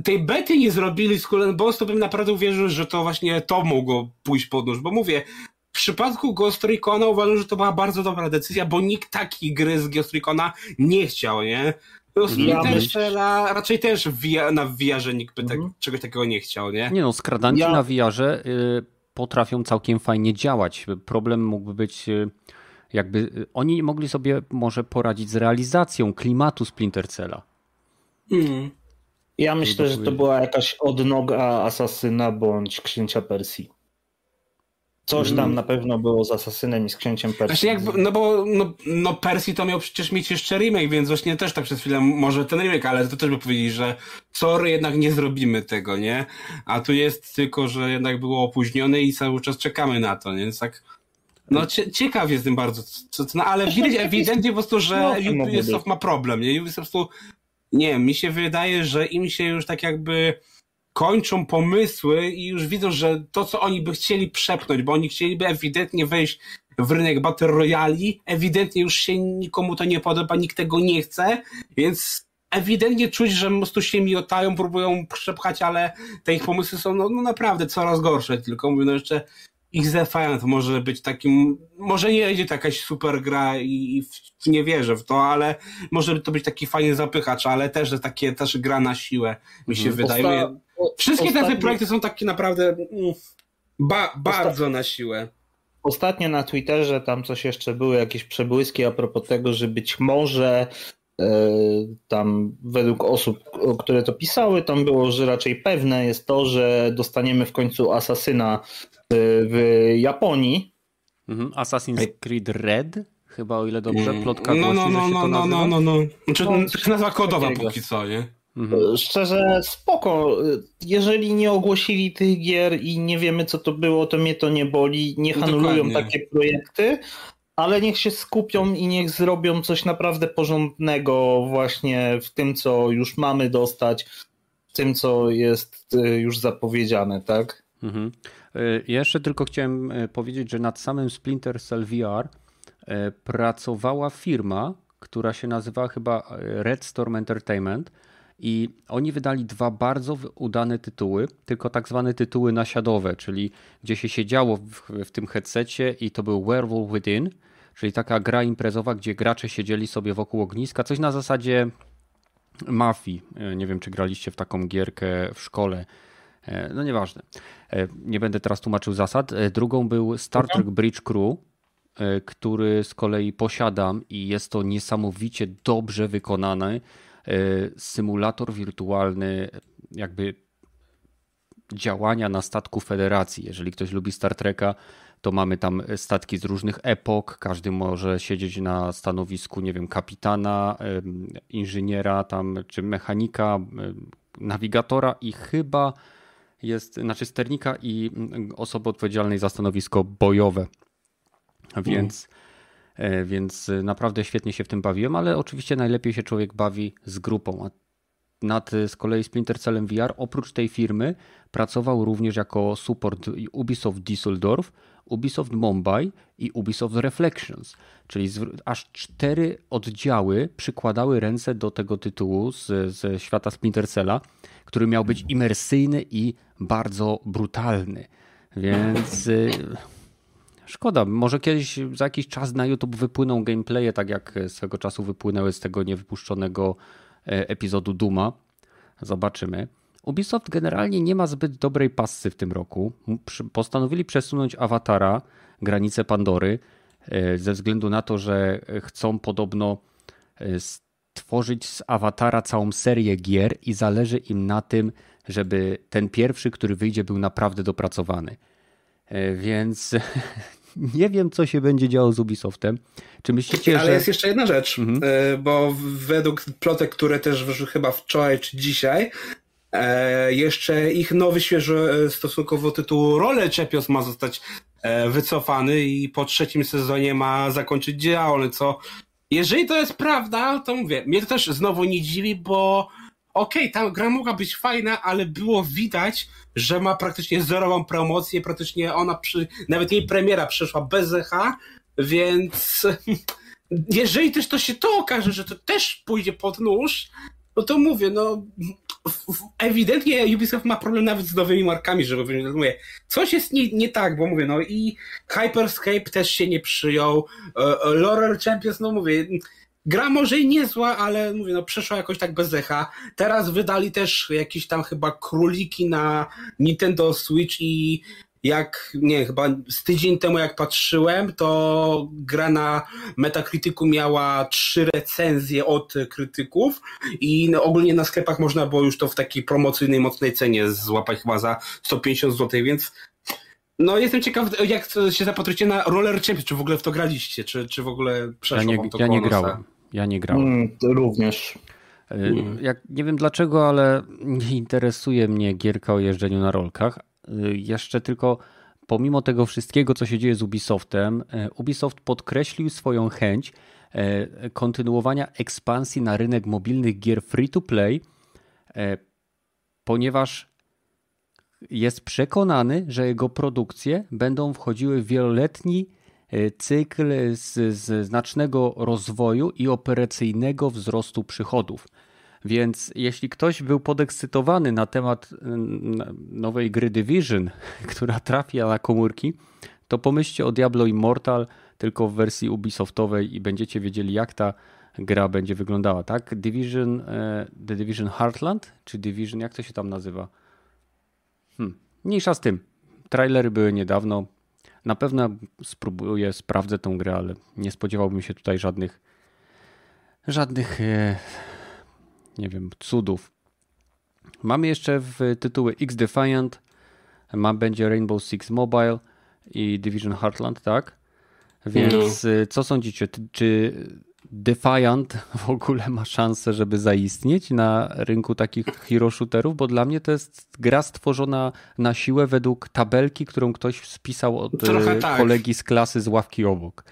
tej bety nie zrobili Skull and Bones, to bym naprawdę uwierzył, że to właśnie to mogło pójść pod nóż, bo mówię, przypadku Ghost Recona uważam, że to była bardzo dobra decyzja, bo nikt takiej gry z Ghost Recona nie chciał, nie? Ja Interstellar raczej też w, na VR-ze nikt by tak, mhm. czegoś takiego nie chciał, nie? Nie no, skradanki ja... na VR-ze y, potrafią całkiem fajnie działać. Problem mógłby być... Y, jakby y, oni mogli sobie może poradzić z realizacją klimatu Splinter Cella. Mm. Ja myślę, że to była jakaś odnoga asasyna bądź księcia Persji. Coś tam mm. na pewno było z Asasynem i z księciem Persji. Jakby, no bo no, no Persji to miał przecież mieć jeszcze remake, więc właśnie też tak przez chwilę może ten remake, ale to też by powiedzieli, że sorry, jednak nie zrobimy tego, nie? A tu jest tylko, że jednak było opóźnione i cały czas czekamy na to, nie? Więc tak no ciekaw jestem bardzo, co, no, ale widać ewidentnie po prostu, że Ubisoft ma problem, nie? Ubisoft po prostu, nie wiem, mi się wydaje, że im się już tak jakby kończą pomysły i już widzą, że to, co oni by chcieli przepchnąć, bo oni chcieliby ewidentnie wejść w rynek Battle Royale, ewidentnie już się nikomu to nie podoba, nikt tego nie chce, więc ewidentnie czuć, że po prostu się miotają, próbują przepchać, ale te ich pomysły są no, no naprawdę coraz gorsze, tylko mówię, no jeszcze XDefiant może być takim, może nie będzie to jakaś super gra i, i nie wierzę w to, ale może to być taki fajny zapychacz, ale też takie też gra na siłę, mi się hmm. wydaje. Osta Wszystkie te projekty są takie naprawdę mm, ba bardzo Osta na siłę. Ostatnio na Twitterze tam coś jeszcze były, jakieś przebłyski a propos tego, że być może e, tam według osób, które to pisały, tam było, że raczej pewne jest to, że dostaniemy w końcu asasyna w Japonii. Mhm. Assassin's Creed Red? Chyba o ile dobrze mm. plotka no, głosi, no, no, no, no, no, no, no. Znaczy, no, to nazwa kodowa póki co, nie? Mhm. Szczerze, spoko. Jeżeli nie ogłosili tych gier i nie wiemy, co to było, to mnie to nie boli. Niech no anulują takie projekty, ale niech się skupią i niech zrobią coś naprawdę porządnego właśnie w tym, co już mamy dostać, w tym, co jest y, już zapowiedziane, tak? Mhm. Y, jeszcze tylko chciałem powiedzieć, że nad samym Splinter Cell VR pracowała firma, która się nazywa chyba Red Storm Entertainment i oni wydali dwa bardzo udane tytuły, tylko tak zwane tytuły nasiadowe, czyli gdzie się siedziało w, w tym headsetie i to był Werewolf Within, czyli taka gra imprezowa, gdzie gracze siedzieli sobie wokół ogniska, coś na zasadzie mafii. Nie wiem, czy graliście w taką gierkę w szkole E, no nieważne. E, nie będę teraz tłumaczył zasad. E, drugą był Star Trek Bridge Crew, który z kolei posiadam i jest to niesamowicie dobrze wykonany symulator wirtualny, jakby działania na statku Federacji. Jeżeli ktoś lubi Star Treka, to mamy tam statki z różnych epok. Każdy może siedzieć na stanowisku, nie wiem, kapitana, inżyniera tam, czy mechanika, nawigatora i chyba jest, znaczy sternika i osoby odpowiedzialnej za stanowisko bojowe. Więc, mm. Więc naprawdę świetnie się w tym bawiłem, ale oczywiście najlepiej się człowiek bawi z grupą. A nad z kolei Splinter Cellem VR oprócz tej firmy pracował również jako support Ubisoft Düsseldorf, Ubisoft Mumbai i Ubisoft Reflections, czyli aż cztery oddziały przykładały ręce do tego tytułu z, z świata Splinter Cella, który miał być imersyjny i bardzo brutalny. Więc szkoda, może kiedyś za jakiś czas na YouTube wypłyną gameplaye, tak jak swego czasu wypłynęły z tego niewypuszczonego e, epizodu Duma. Zobaczymy. Ubisoft generalnie nie ma zbyt dobrej passy w tym roku. Postanowili przesunąć awatara, granicę Pandory, e, ze względu na to, że chcą podobno e, stworzyć z awatara całą serię gier i zależy im na tym, żeby ten pierwszy, który wyjdzie, był naprawdę dopracowany. Więc nie wiem, co się będzie działo z Ubisoftem. Czy myślicie, Ale że... jest jeszcze jedna rzecz, mhm. bo według plotek, które też wyszły chyba wczoraj czy dzisiaj, E, jeszcze ich nowy, świeży e, stosunkowo tytuł Role Czepios ma zostać e, wycofany i po trzecim sezonie ma zakończyć działalność, co jeżeli to jest prawda, to mówię, mnie to też znowu nie dziwi, bo okej, okay, ta gra mogła być fajna, ale było widać, że ma praktycznie zerową promocję, praktycznie ona przy, nawet jej premiera przeszła bez echa, więc jeżeli też to się to okaże, że to też pójdzie pod nóż, no to mówię, no ewidentnie Ubisoft ma problem nawet z nowymi markami, żeby mówię, coś jest nie, nie tak, bo mówię, no i Hyperscape też się nie przyjął, e, e, Laurel Champions, no mówię, gra może i niezła, ale mówię, no przeszła jakoś tak bez echa. Teraz wydali też jakieś tam chyba króliki na Nintendo Switch i jak, nie chyba z tydzień temu jak patrzyłem, to gra na Metacriticu miała trzy recenzje od krytyków i ogólnie na sklepach można było już to w takiej promocyjnej, mocnej cenie złapać chyba za 150 zł, więc no jestem ciekaw, jak się zapatrujecie na Roller Champions, czy w ogóle w to graliście, czy, czy w ogóle przeszło ja nie, to Ja nie grałem, ja nie grałem. Mm, również. Y, jak, nie wiem dlaczego, ale nie interesuje mnie gierka o jeżdżeniu na rolkach, Y, jeszcze tylko pomimo tego wszystkiego, co się dzieje z Ubisoftem, y, Ubisoft podkreślił swoją chęć kontynuowania ekspansji na rynek mobilnych gier free to play, ponieważ jest przekonany, że jego produkcje będą wchodziły w wieloletni cykl z, z znacznego rozwoju i operacyjnego wzrostu przychodów. Więc jeśli ktoś był podekscytowany na temat nowej gry Division, która trafia na komórki, to pomyślcie o Diablo Immortal, tylko w wersji Ubisoftowej i będziecie wiedzieli, jak ta gra będzie wyglądała, tak? Division, e, The Division Heartland, czy Division, jak to się tam nazywa? Hmm, mniejsza z tym. Trailery były niedawno. Na pewno spróbuję, sprawdzę tą grę, ale nie spodziewałbym się tutaj żadnych żadnych e, nie wiem, cudów. Mamy jeszcze w tytuły X Defiant, ma, będzie Rainbow Six Mobile i Division Heartland, tak? Więc no. co sądzicie? Czy Defiant w ogóle ma szansę, żeby zaistnieć na rynku takich hero shooterów? Bo dla mnie to jest gra stworzona na siłę według tabelki, którą ktoś spisał od Trochę tak. kolegi z klasy z ławki obok.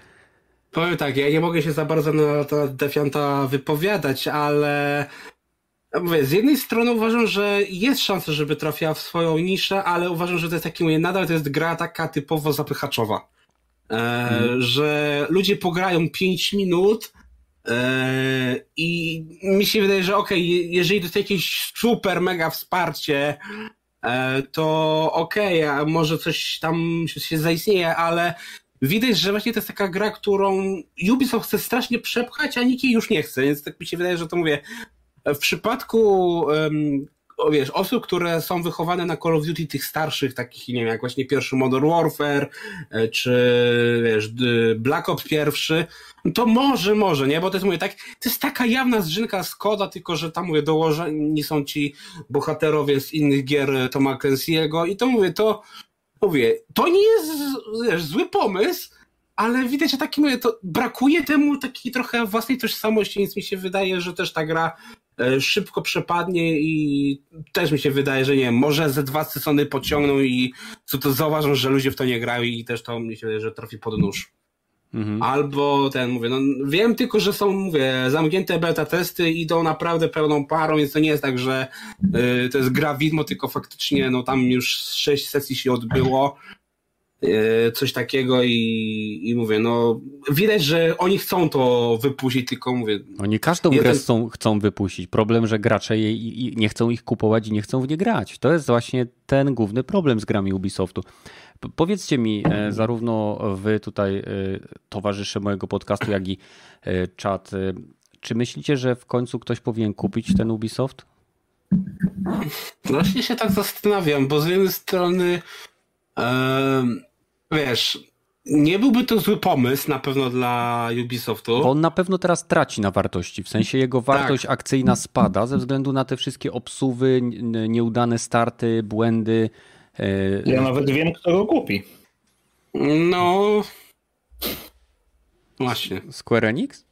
Powiem tak, ja nie mogę się za bardzo na to Defianta wypowiadać, ale Mówię, z jednej strony uważam, że jest szansa, żeby trafiła w swoją niszę, ale uważam, że to jest taki, mówię, nadal to jest gra taka typowo zapychaczowa. E, hmm. Że ludzie pograją 5 minut e, i mi się wydaje, że okej, okay, jeżeli to jest jakieś super, mega wsparcie, e, to okej, okay, może coś tam się zaistnieje, ale widać, że właśnie to jest taka gra, którą Ubisoft chce strasznie przepchać, a nikt jej już nie chce, więc tak mi się wydaje, że to mówię, w przypadku wiesz, osób, które są wychowane na Call of Duty tych starszych, takich, nie wiem, jak właśnie pierwszy Modern Warfare, e, czy wiesz, Black Ops pierwszy, to może, może, nie? Bo to jest, mówię, tak, to jest taka jawna zrzynka Skoda, tylko że tam, mówię, dołożeni są ci bohaterowie z innych gier Toma Clancy'ego i to, mówię, to, mówię, to nie jest, wiesz, zły pomysł, ale widać, że taki, mówię, to brakuje temu takiej trochę własnej tożsamości, więc mi się wydaje, że też ta gra E, szybko przepadnie i też mi się wydaje, że nie wiem, może ze dwa sezony pociągną i co to zauważą, że ludzie w to nie grają i też to mi się wydaje, że trafi pod nóż. Mhm. Albo ten, mówię, no wiem tylko, że są, mówię, zamknięte beta testy, idą naprawdę pełną parą, więc to nie jest tak, że y, to jest gra widmo, tylko faktycznie no tam już sześć sesji się odbyło, E, coś takiego i, i mówię, no widać, że oni chcą to wypuścić, tylko mówię... Oni każdą jeden... grę chcą, chcą wypuścić. Problem, że gracze jej nie chcą ich kupować i nie chcą w nie grać. To jest właśnie ten główny problem z grami Ubisoftu. Powiedzcie mi, e, zarówno wy tutaj e, towarzysze mojego podcastu, jak i czat, czy myślicie, że w końcu ktoś powinien kupić ten Ubisoft? Właśnie się tak zastanawiam, bo z jednej strony wiesz, nie byłby to zły pomysł na pewno dla Ubisoftu. Bo on na pewno teraz traci na wartości, w sensie jego wartość tak. akcyjna spada ze względu na te wszystkie obsuwy, nieudane starty, błędy. E, ja nawet wiem, kto go kupi. No. Właśnie. Square Enix?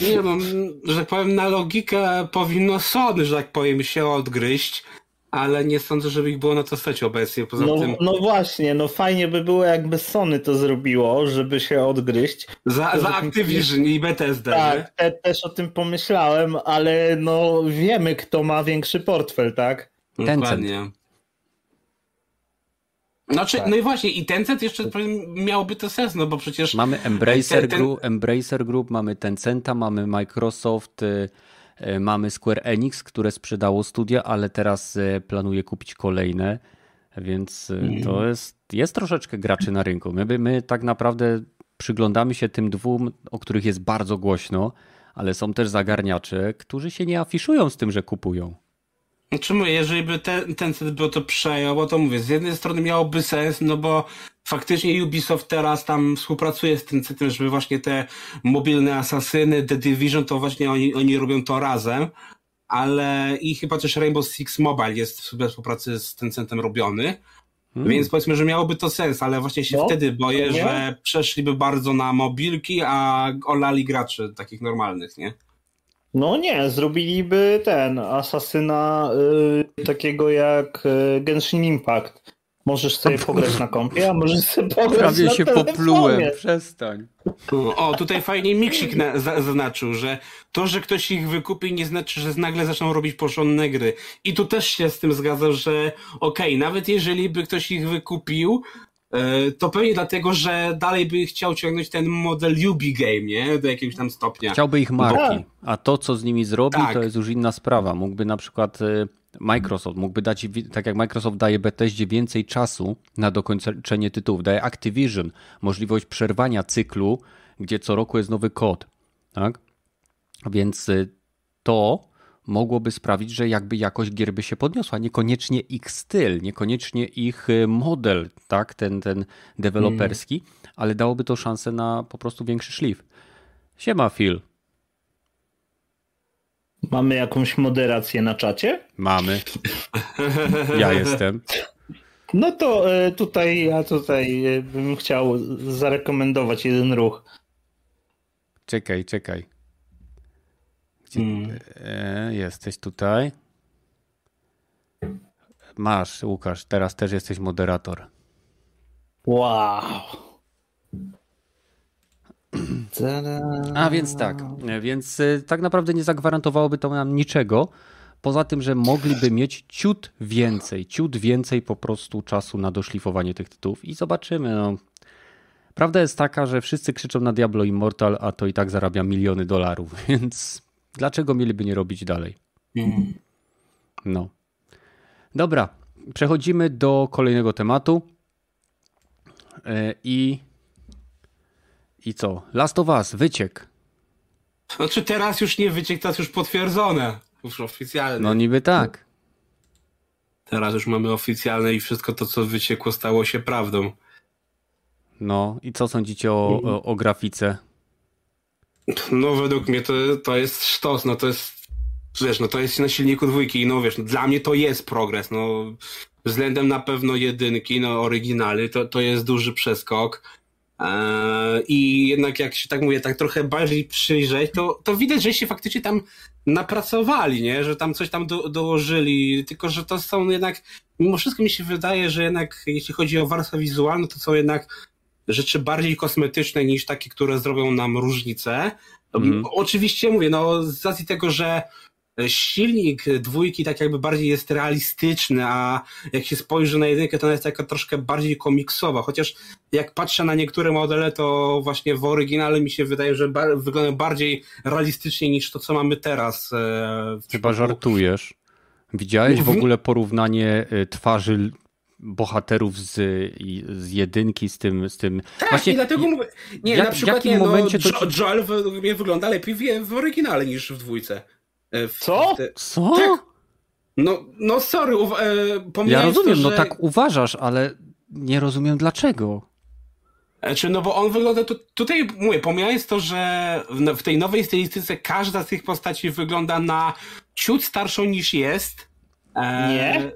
nie no, że tak powiem, na logikę powinno Sony, że tak powiem, się odgryźć ale nie sądzę, żeby ich było na to stać obecnie. Poza no, tym... no właśnie, no fajnie by było, jakby Sony to zrobiło, żeby się odgryźć. Za, za Activision i Bethesda. Tak, te, też o tym pomyślałem, ale no wiemy, kto ma większy portfel, tak? Dokładnie. Znaczy, tak. no i właśnie, i Tencent jeszcze miałoby to sens, no bo przecież... Mamy Embracer, ten... Group, Embracer Group, mamy Tencenta, mamy Microsoft, y, mamy Square Enix, które sprzedało studia, ale teraz y, planuje kupić kolejne, więc mm. to jest, jest troszeczkę graczy na rynku. My, my tak naprawdę przyglądamy się tym dwóm, o których jest bardzo głośno, ale są też zagarniacze, którzy się nie afiszują z tym, że kupują. Znaczy mówię, jeżeli by ten, ten set by to przejął, bo to mówię, z jednej strony miałoby sens, no bo faktycznie Ubisoft teraz tam współpracuje z tym setem, żeby właśnie te mobilne asasyny, The Division, to właśnie oni, oni robią to razem, ale i chyba też Rainbow Six Mobile jest w współpracy z tym centem robiony, hmm. więc powiedzmy, że miałoby to sens, ale właśnie się no, wtedy boję, że przeszliby bardzo na mobilki, a olali graczy takich normalnych, nie? No nie, zrobiliby ten asasyna y, takiego jak y, Genshin Impact. Możesz sobie pograć na kompie, a możesz sobie pograć Prawie na się telefonie. poplułem, przestań. O, tutaj fajnie Miksik na, zaznaczył, że to, że ktoś ich wykupi nie znaczy, że nagle zaczną robić porządne gry. I tu też się z tym zgadzam, że okej, okay, nawet jeżeli by ktoś ich wykupił, to pewnie dlatego, że dalej by chciał ciągnąć ten model Ubi Game, nie? Do jakiegoś tam stopnia. Chciałby ich marki, a to, co z nimi zrobi, tak. to jest już inna sprawa. Mógłby na przykład e, Microsoft, mógłby dać, tak jak Microsoft daje Bethesdzie więcej czasu na dokończenie tytułów, daje Activision możliwość przerwania cyklu, gdzie co roku jest nowy kod, tak? Więc e, to mogłoby sprawić, że jakby jakość gier by się podniosła. Niekoniecznie ich styl, niekoniecznie ich y, model, tak, ten, ten deweloperski, mm. ale dałoby to szansę na po prostu większy szlif. Siema Phil. Mamy jakąś moderację na czacie? Mamy. Ja jestem. No to y, tutaj ja tutaj y, bym chciał zarekomendować jeden ruch. Czekaj, czekaj. Hmm. E, jesteś tutaj. Masz, Łukasz, teraz też jesteś moderator. Wow. A więc tak, więc e, tak naprawdę nie zagwarantowałoby to nam niczego. Poza tym, że mogliby mieć ciut więcej, ciut więcej po prostu czasu na doszlifowanie tych tytułów i zobaczymy. No. Prawda jest taka, że wszyscy krzyczą na Diablo Immortal, a to i tak zarabia miliony dolarów, więc Dlaczego mieliby nie robić dalej? Mm. No. Dobra, przechodzimy do kolejnego tematu. E, I. I co? Last of Us, wyciek. Znaczy teraz już nie wyciek, teraz już potwierdzone. Już oficjalne. No niby tak. Teraz już mamy oficjalne i wszystko to, co wyciekło, stało się prawdą. No i co sądzicie o, o, o grafice? No według mnie to, to jest sztos, no to jest, wiesz, no to jest na silniku dwójki no wiesz, no, dla mnie to jest progres, no względem na pewno jedynki, no oryginaly, to, to jest duży przeskok. Eee, I jednak jak się tak mówię, tak trochę bardziej przyjrzeć, to, to widać, że się faktycznie tam napracowali, nie? Że tam coś tam do, dołożyli, tylko że to są jednak, mimo wszystko mi się wydaje, że jednak jeśli chodzi o warstwę wizualną, to są jednak rzeczy bardziej kosmetyczne niż takie, które zrobią nam różnicę. Mm. Oczywiście mówię, no z racji tego, że silnik dwójki tak jakby bardziej jest realistyczny, a jak się spojrzy na jedynkę, to ona jest taka troszkę bardziej komiksowa, chociaż jak patrzę na niektóre modele, to właśnie w oryginale mi się wydaje, że bar wyglądają bardziej realistycznie niż to, co mamy teraz. E, Chyba żartujesz. Widziałeś w ogóle porównanie e, twarzy bohaterów z, z jedynki, z tym. Z tym. Tak, Właśnie, i dlatego mówię. Nie, jak, na przykład w jakim nie, no, momencie no, to... Joel mnie wygląda lepiej w, w oryginale niż w dwójce. E, w, Co? Te... Co? Tak. No, no sorry, uwa- e, Ja rozumiem, to, no że... no tak uważasz, ale nie rozumiem dlaczego. Znaczy, no bo on wygląda, tu, tutaj mówię, pomijając to, że w, w tej nowej stylistyce każda z tych postaci wygląda na ciut starszą niż jest. E, nie?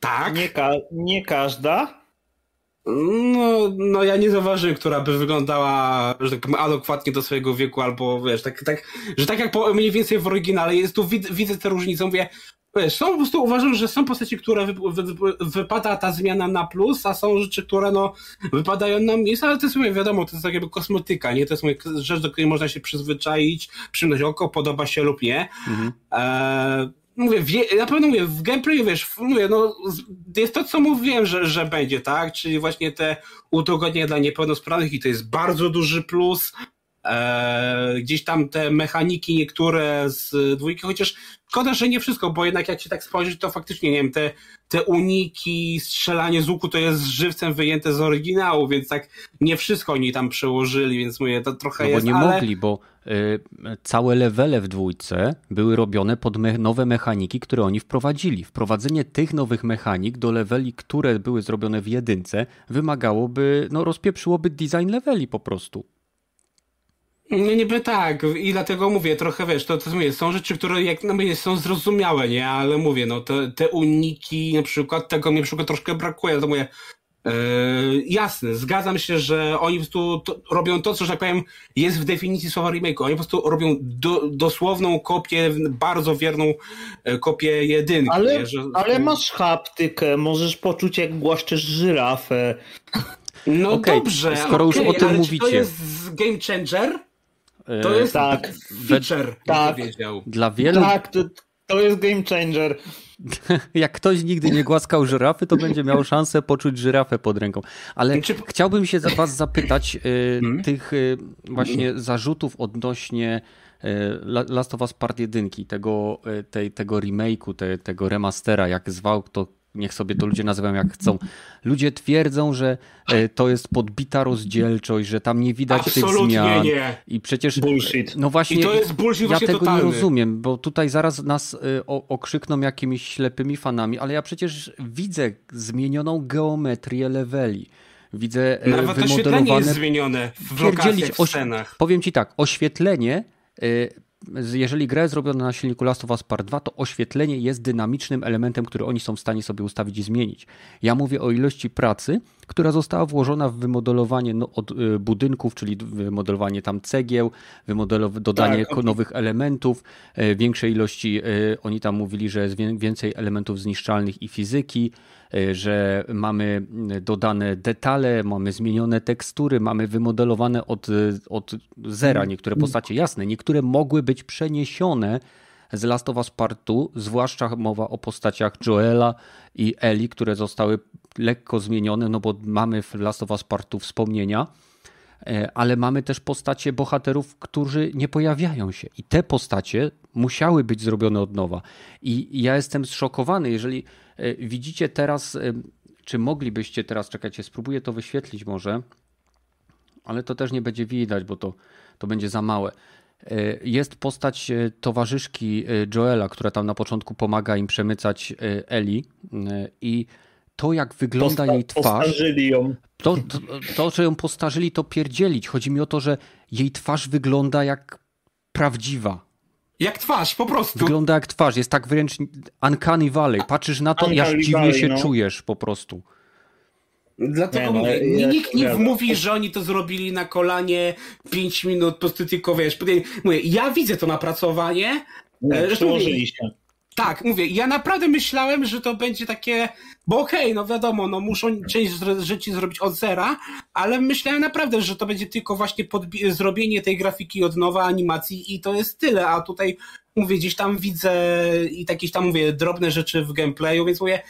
Tak. Nie, ka nie każda. No, no ja nie zauważyłem, która by wyglądała, że tak powiem, adekwatnie do swojego wieku, albo wiesz, tak, tak, że tak jak po, mniej więcej w oryginale jest, tu wid, widzę tę różnicę, mówię, wiesz, są po prostu uważam, że są postaci, które wy, wy, wy, wypada ta zmiana na plus, a są rzeczy, które no wypadają na minus, ale to jest mówię, wiadomo, to jest tak jakby kosmetyka, nie? To jest mówię, rzecz, do której można się przyzwyczaić, przymknąć oko, podoba się lub nie. Mhm. E, mówię, wie, na pewno mówię, w gameplayu, wiesz, mówię, no, jest to, co mówiłem, że, że będzie, tak? Czyli właśnie te udogodnienia dla niepełnosprawnych i to jest bardzo duży plus. E, gdzieś tam te mechaniki niektóre z dwójki, chociaż szkoda, że nie wszystko, bo jednak jak się tak spojrzeć, to faktycznie, nie wiem, te, te uniki, strzelanie z łuku to jest żywcem wyjęte z oryginału, więc tak nie wszystko oni tam przełożyli, więc mówię, to trochę no jest, bo nie ale... mogli, bo y, całe levele w dwójce były robione pod me nowe mechaniki, które oni wprowadzili. Wprowadzenie tych nowych mechanik do leveli, które były zrobione w jedynce, wymagałoby, no rozpieprzyłoby design leveli po prostu. No niby tak i dlatego mówię, trochę wiesz, to, to mówię, są rzeczy, które jak no mówię, są zrozumiałe, nie, ale mówię, no te, te uniki na przykład, tego mi na przykład troszkę brakuje, to mówię, yy, jasne, zgadzam się, że oni po prostu to, robią to, co, że tak powiem, jest w definicji słowa remake, oni po prostu robią do, dosłowną kopię, bardzo wierną e, kopię jedynki. Ale, nie, że, ale masz haptykę, możesz poczuć jak głaszczesz żyrafę. No okay, dobrze, skoro okay, już o tym mówicie. to jest game changer? To jest tak, feature, tak, powiedział. Dla wielu... Tak, to, to jest game changer. Jak ktoś nigdy nie głaskał żyrafy, to będzie miał szansę poczuć żyrafę pod ręką. Ale Czy... chciałbym się was zapytać y, hmm? tych y, właśnie zarzutów odnośnie y, Last of Us Part 1, tego, tej, tego remake'u, te, tego remastera, jak zwał to niech sobie to ludzie nazywają jak chcą. Ludzie twierdzą, że e, to jest podbita rozdzielczość, że tam nie widać Absolutnie tych zmian. Nie. I przecież. Bullshit. No właśnie. I to jest bullshit ja tego totalny. nie rozumiem, bo tutaj zaraz nas e, okrzykną jakimiś ślepymi fanami, ale ja przecież widzę zmienioną geometrię leveli. Widzę e, Nawet wymodelowane... jest zmienione w lokacjach, w scenach. Powiem ci tak, oświetlenie jeżeli gra jest zrobiona na silniku Last of Us Part 2, to oświetlenie jest dynamicznym elementem, który oni są w stanie sobie ustawić i zmienić. Ja mówię o ilości pracy, która została włożona w wymodelowanie no, od y, budynków, czyli wymodelowanie tam cegieł, dodanie tak, nowych elementów, y, większej ilości, y, oni tam mówili, że jest więcej elementów zniszczalnych i fizyki, że mamy dodane detale, mamy zmienione tekstury, mamy wymodelowane od, od zera niektóre postacie. Jasne, niektóre mogły być przeniesione z Last of Us Part 2, zwłaszcza mowa o postaciach Joela i Eli, które zostały lekko zmienione, no bo mamy w Last of Us Part 2 wspomnienia, ale mamy też postacie bohaterów, którzy nie pojawiają się. I te postacie musiały być zrobione od nowa. I ja jestem zszokowany, jeżeli E, widzicie teraz, e, czy moglibyście teraz, czekajcie, spróbuję to wyświetlić może, ale to też nie będzie widać, bo to, to będzie za małe. E, jest postać towarzyszki Joela, która tam na początku pomaga im przemycać Eli i to jak wygląda Posta jej twarz. Ją. To, to, to, że ją postarzyli, to pierdzielić. Chodzi mi o to, że jej twarz wygląda jak prawdziwa. Jak twarz, po prostu. Wygląda jak twarz, jest tak wręcz uncanny valley. Patrzysz na to i aż dziwnie się no. czujesz po prostu. Dlatego nie, mówię, no, nikt nie mówi, że oni to zrobili na kolanie 5 minut, po prostu tylko wiesz, mówię, ja widzę to napracowanie. Nie, przełożyli się. Tak, mówię, ja naprawdę myślałem, że to będzie takie, bo okej, okay, no wiadomo, no muszą część rzeczy zrobić od zera, ale myślałem naprawdę, że to będzie tylko właśnie zrobienie tej grafiki od nowa, animacji i to jest tyle, a tutaj mówię, gdzieś tam widzę i jakieś tam mówię drobne rzeczy w gameplayu, więc mówię,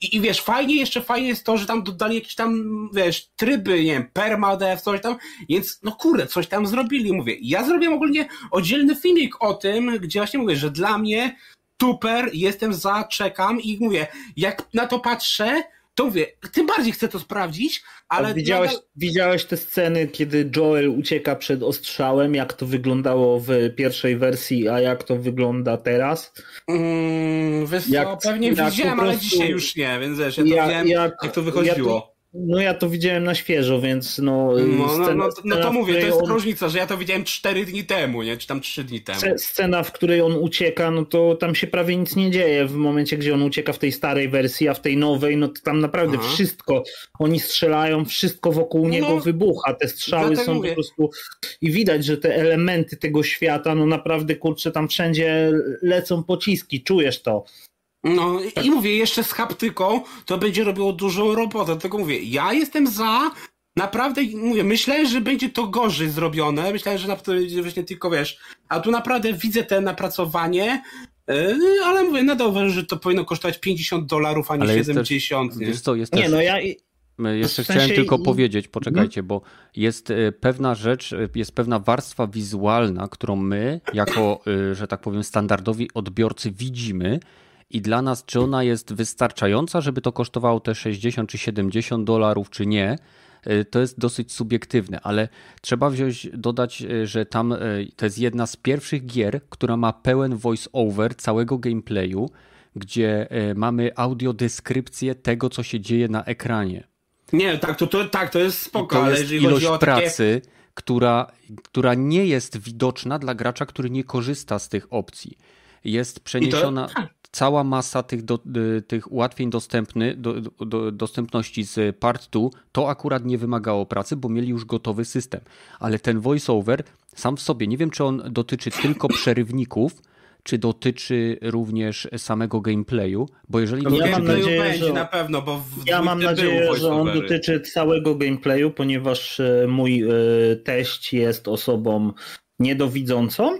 i, I, wiesz, fajnie, jeszcze fajnie jest to, że tam dodali jakieś tam, wiesz, tryby, nie wiem, permadev, coś tam, więc no kurde, coś tam zrobili, mówię. Ja zrobiłem ogólnie oddzielny filmik o tym, gdzie właśnie mówię, że dla mnie super, jestem za, czekam i mówię, jak na to patrzę, to mówię, tym bardziej chcę to sprawdzić, ale... Widziałeś, nadal... widziałeś te sceny, kiedy Joel ucieka przed ostrzałem, jak to wyglądało w pierwszej wersji, a jak to wygląda teraz? Mm, wiesz jak, co, pewnie jak widziałem, prostu... ale dzisiaj już nie, więc wiesz, ja to wiem, jak, jak to wychodziło. Ja to, no ja to widziałem na świeżo, więc no... No, scena, no, no, no to mówię, to jest on... różnica, że ja to widziałem 4 dni temu, nie? Czy tam 3 dni temu. Scena, w której on ucieka, no to tam się prawie nic nie dzieje w momencie, gdzie on ucieka w tej starej wersji, a w tej nowej, no to tam naprawdę Aha. wszystko, oni strzelają, wszystko wokół no, niego wybucha, te strzały są mówię. po prostu... I widać, że te elementy tego świata, no naprawdę, kurczę, tam wszędzie lecą pociski, czujesz to. No i mówię, jeszcze z haptyką to będzie robiło dużą robotę. Dlatego mówię, ja jestem za. Naprawdę, mówię, myślałem, że będzie to gorzej zrobione. Myślałem, że to będzie właśnie tylko, wiesz, a tu naprawdę widzę te napracowanie, yy, ale mówię, nadal uważam, że to powinno kosztować 50 dolarów, a nie ale 70. Też, nie? Wiesz co, jest nie, też... no ja... Jeszcze w sensie... chciałem tylko powiedzieć, poczekajcie, bo jest e, pewna rzecz, e, jest pewna warstwa wizualna, którą my, jako, e, że tak powiem, standardowi odbiorcy widzimy, i dla nas, czy ona jest wystarczająca, żeby to kosztowało te 60 czy 70 dolarów, czy nie, e, to jest dosyć subiektywne, ale trzeba wziąć, dodać, e, że tam e, to jest jedna z pierwszych gier, która ma pełen voice-over całego gameplayu, gdzie mamy audiodeskrypcję tego, co się dzieje na ekranie. Nie, tak, to, to, tak, to jest spoko, to ale jest jeżeli ilość pracy, która, która nie jest widoczna dla gracza, który nie korzysta z tych opcji. Jest przeniesiona. To cała masa tych, do, y, tych ułatwień dostępny, do, do, dostępności z Part 2 to akurat nie wymagało pracy, bo mieli już gotowy system. Ale ten voiceover sam w sobie, nie wiem czy on dotyczy tylko przerywników, czy dotyczy również samego gameplayu, bo jeżeli... No, ja mam nadzieję, będzie że... na pewno, bo Ja mam nadzieję, że on dotyczy całego gameplayu, ponieważ e, mój e, teść jest osobą niedowidzącą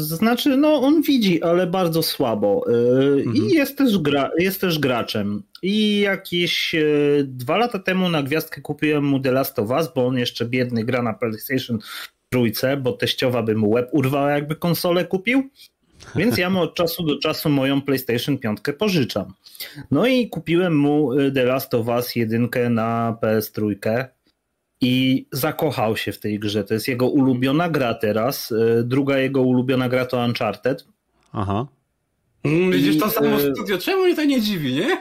znaczy, no on widzi, ale bardzo słabo. E, mhm. I jest też, gra, jest też graczem. I jakieś e, dwa lata temu na gwiazdkę kupiłem mu The Last of Us, bo on jeszcze biedny gra na PlayStation trójce, bo teściowa by mu łeb urwała, jakby konsolę kupił. Więc ja mu od czasu do czasu moją PlayStation 5 pożyczam. No i kupiłem mu The Last of Us jedynkę na PS trójkę i zakochał się w tej grze. To jest jego ulubiona gra teraz. E, druga jego ulubiona gra to Uncharted. Aha. Mm, widzisz to samo e, studio, czemu mnie to nie dziwi, nie?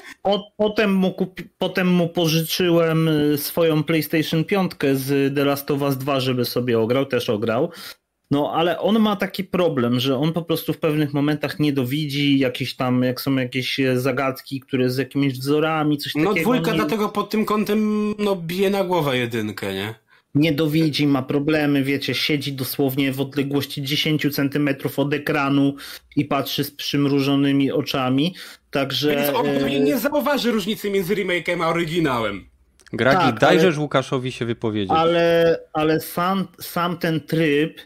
potem, mu kupi, potem mu pożyczyłem e, swoją PlayStation 5 z The Last of Us 2, żeby sobie ograł, też ograł. No, ale on ma taki problem, że on po prostu w pewnych momentach nie dowidzi jakieś tam, jak są jakieś zagadki, które z jakimiś wzorami, coś no, takiego. No dwójka nie... dlatego pod tym kątem no, bije na głowę jedynkę, nie? Nie dowidzi, ma problemy, wiecie, siedzi dosłownie w odległości 10 centymetrów od ekranu i patrzy z przymrużonymi oczami, także... Więc on e... nie zauważy różnicy między remake'em a oryginałem. Gragi, tak, dajżesz ale... Łukaszowi się wypowiedzieć. Ale, ale sam, sam ten tryb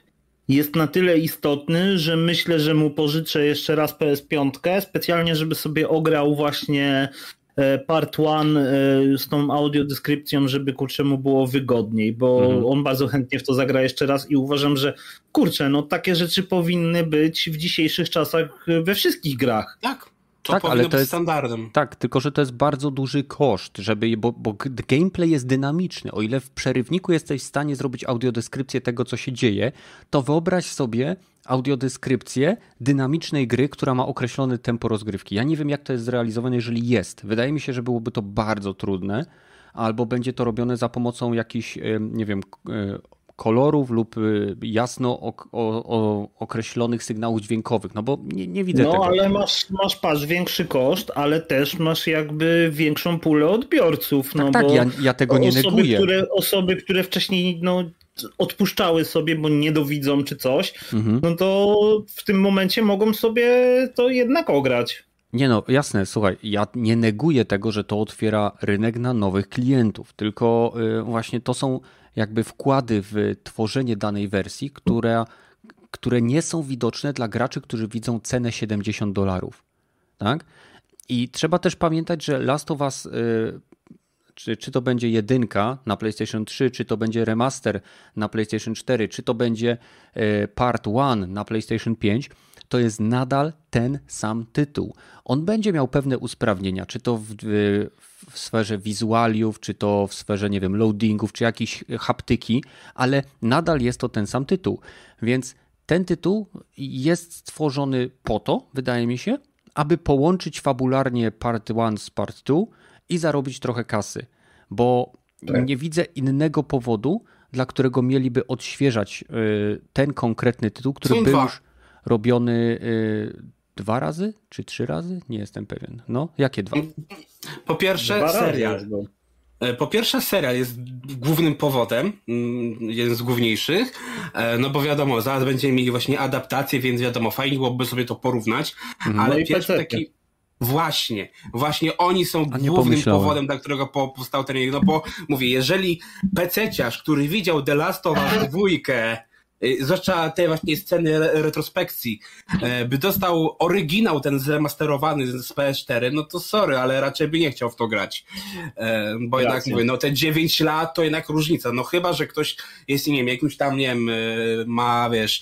jest na tyle istotny, że myślę, że mu pożyczę jeszcze raz PS5, specjalnie żeby sobie ograł właśnie e, part one e, z tą audiodeskrypcją, żeby kurczę mu było wygodniej, bo mhm. on bardzo chętnie w to zagra jeszcze raz i uważam, że kurczę, no takie rzeczy powinny być w dzisiejszych czasach we wszystkich grach. Tak. To tak, ale to jest standardem. Tak, tylko że to jest bardzo duży koszt, żeby, bo, bo gameplay jest dynamiczny. O ile w przerywniku jesteś w stanie zrobić audiodeskrypcję tego, co się dzieje, to wyobraź sobie audiodeskrypcję dynamicznej gry, która ma określone tempo rozgrywki. Ja nie wiem, jak to jest zrealizowane, jeżeli jest. Wydaje mi się, że byłoby to bardzo trudne, albo będzie to robione za pomocą jakichś, nie wiem, kolorów lub y, jasno ok o, o, określonych sygnałów dźwiękowych, no bo nie, nie widzę no, tego. No ale masz, masz patrz, większy koszt, ale też masz jakby większą pulę odbiorców. No tak, tak ja, ja tego nie osoby, neguję. Które, osoby, które wcześniej no, odpuszczały sobie, bo nie dowidzą czy coś, mhm. no to w tym momencie mogą sobie to jednak ograć. Nie no, jasne, słuchaj, ja nie neguję tego, że to otwiera rynek na nowych klientów, tylko y, właśnie to są jakby wkłady w tworzenie danej wersji, które, które nie są widoczne dla graczy, którzy widzą cenę 70 dolarów. Tak? I trzeba też pamiętać, że Last of Us, y, czy, czy to będzie jedynka na PlayStation 3, czy to będzie remaster na PlayStation 4, czy to będzie y, Part 1 na PlayStation 5, to jest nadal ten sam tytuł. On będzie miał pewne usprawnienia, czy to w, w sferze wizualiów, czy to w sferze, nie wiem, loadingów, czy jakiejś haptyki, ale nadal jest to ten sam tytuł. Więc ten tytuł jest stworzony po to, wydaje mi się, aby połączyć fabularnie part 1 z part 2 i zarobić trochę kasy, bo tak. nie widzę innego powodu, dla którego mieliby odświeżać y, ten konkretny tytuł, który był już robiony y, dwa razy czy trzy razy? Nie jestem pewien. No, jakie dwa? Po pierwsze, serial. E, po pierwsze, serial jest głównym powodem, mm, jeden z główniejszych, e, no bo wiadomo, zaraz będziemy mieli właśnie adaptację, więc wiadomo, fajnie byłoby sobie to porównać, mhm. ale no pierwszy taki... Właśnie, właśnie oni są głównym powodem, dla którego powstał ten, no bo mówię, jeżeli pececiarz, który widział The Last of Us dwójkę, Y, zwłaszcza te właśnie sceny retrospekcji, e, by dostał oryginał ten zremasterowany z PS4, no to sorry, ale raczej by nie chciał w to grać. E, bo Racja. jednak mówię, no te 9 lat to jednak różnica. No chyba, że ktoś jest, nie wiem, jakimś tam, nie wiem, e, ma, wiesz,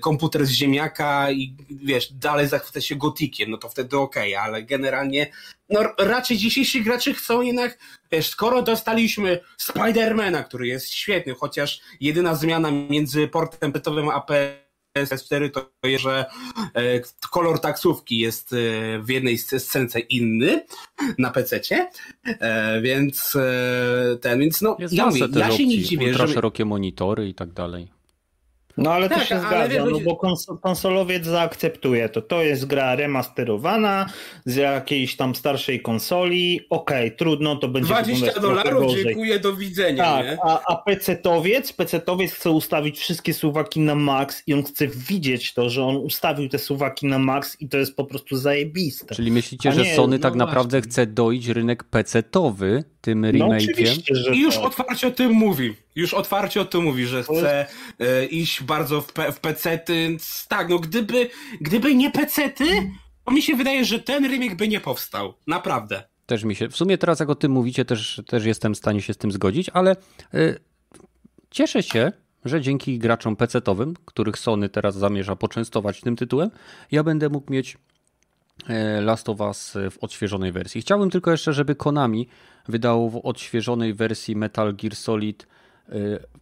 komputer z ziemniaka i wiesz, dalej zachwyca się gotikiem, no to wtedy okej, okay, ale generalnie no raczej dzisiejsi gracze chcą jednak, wiesz, skoro dostaliśmy Spidermana, który jest świetny, chociaż jedyna zmiana między portem petowym a PS4 to jest, że e, kolor taksówki jest e, w jednej scence inny na PC-cie, e, więc ten, więc no, jest ja, mówię, ja się nie dziwię, że... szerokie monitory i tak dalej. No ale tak, to się zgadza, no bo konsolowiec zaakceptuje to. To jest gra remasterowana z jakiejś tam starszej konsoli. Okej, okay, trudno, to będzie 20 dolarów, dziękuję, do widzenia. Tak, nie? a, a PC-towiec, PC-towiec chce ustawić wszystkie suwaki na max i on chce widzieć to, że on ustawił te suwaki na max i to jest po prostu zajebiste. Czyli myślicie, że Sony no tak no naprawdę właśnie. chce dojść rynek PC-towy tym no remake'iem? No I już tak. otwarcie o tym mówi już otwarcie o tym mówi, że chce e, iść bardzo w, pe, w pecety. Więc tak, no gdyby, gdyby nie pecety, to mi się wydaje, że ten remake by nie powstał. Naprawdę. Też mi się. W sumie teraz jak o tym mówicie, też, też jestem w stanie się z tym zgodzić, ale y, cieszę się, że dzięki graczom pecetowym, których Sony teraz zamierza poczęstować tym tytułem, ja będę mógł mieć e, Last of Us w odświeżonej wersji. Chciałbym tylko jeszcze, żeby Konami wydało w odświeżonej wersji Metal Gear Solid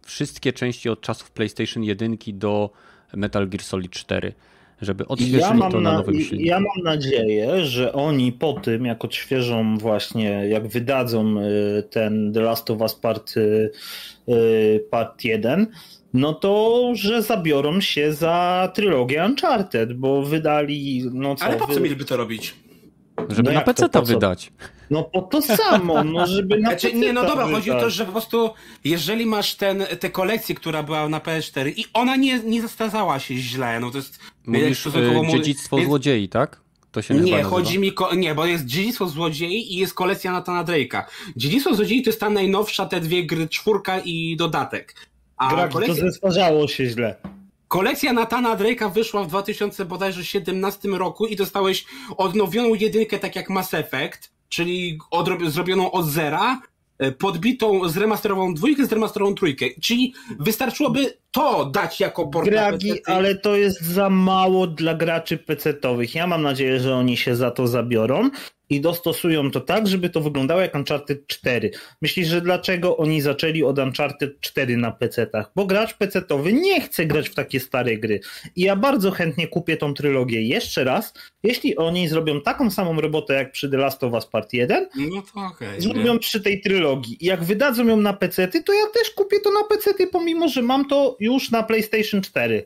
wszystkie części od czasów PlayStation 1 do Metal Gear Solid 4 żeby odświeżyli ja to na, na nowym silniku. Ja mam nadzieję, że oni po tym, jak odświeżą właśnie, jak wydadzą y, ten The Last of Us Part, y, part 1, no to, że zabiorą się za trylogię Uncharted, bo wydali... No co, Ale po co wy... mieliby to robić? Żeby no na PC to wydać. No po to samo, no żeby na znaczy, Nie, no dobra, chodzi o to, że po prostu jeżeli masz ten, tę kolekcję, która była na PS4 i ona nie, nie zastarzała się źle, no to jest... Mówisz y, dziedzictwo jest... złodziei, tak? To się nie, chodzi mi, nie, bo jest Dziedzictwo Złodziei i jest kolekcja Natana Drake'a. Dziedzictwo Złodziei to jest ta najnowsza, te dwie gry, czwórka i dodatek. A Graki, kolekcja... to zestarzało się źle. Kolekcja Natana Drake'a wyszła w 2017 roku i dostałeś odnowioną jedynkę, tak jak Mass Effect, czyli zrobioną od zera, e, podbitą, zremasterowaną dwójkę, zremasterowaną trójkę. Czyli wystarczyłoby to dać jako port Gragi, ale to jest za mało dla graczy PC-owych. Ja mam nadzieję, że oni się za to zabiorą i dostosują to tak, żeby to wyglądało jak Uncharted 4. Myślisz, że dlaczego oni zaczęli od Uncharted 4 na PC-tach? Bo gracz PC-towy nie chce grać w takie stare gry. I ja bardzo chętnie kupię tą trylogię jeszcze raz, jeśli oni zrobią taką samą robotę jak przy The Last of Us Part 1, no to okay, zrobią nie? przy tej trylogii. I jak wydadzą ją na PC-ty, to ja też kupię to na PC-ty, pomimo, że mam to już na PlayStation 4.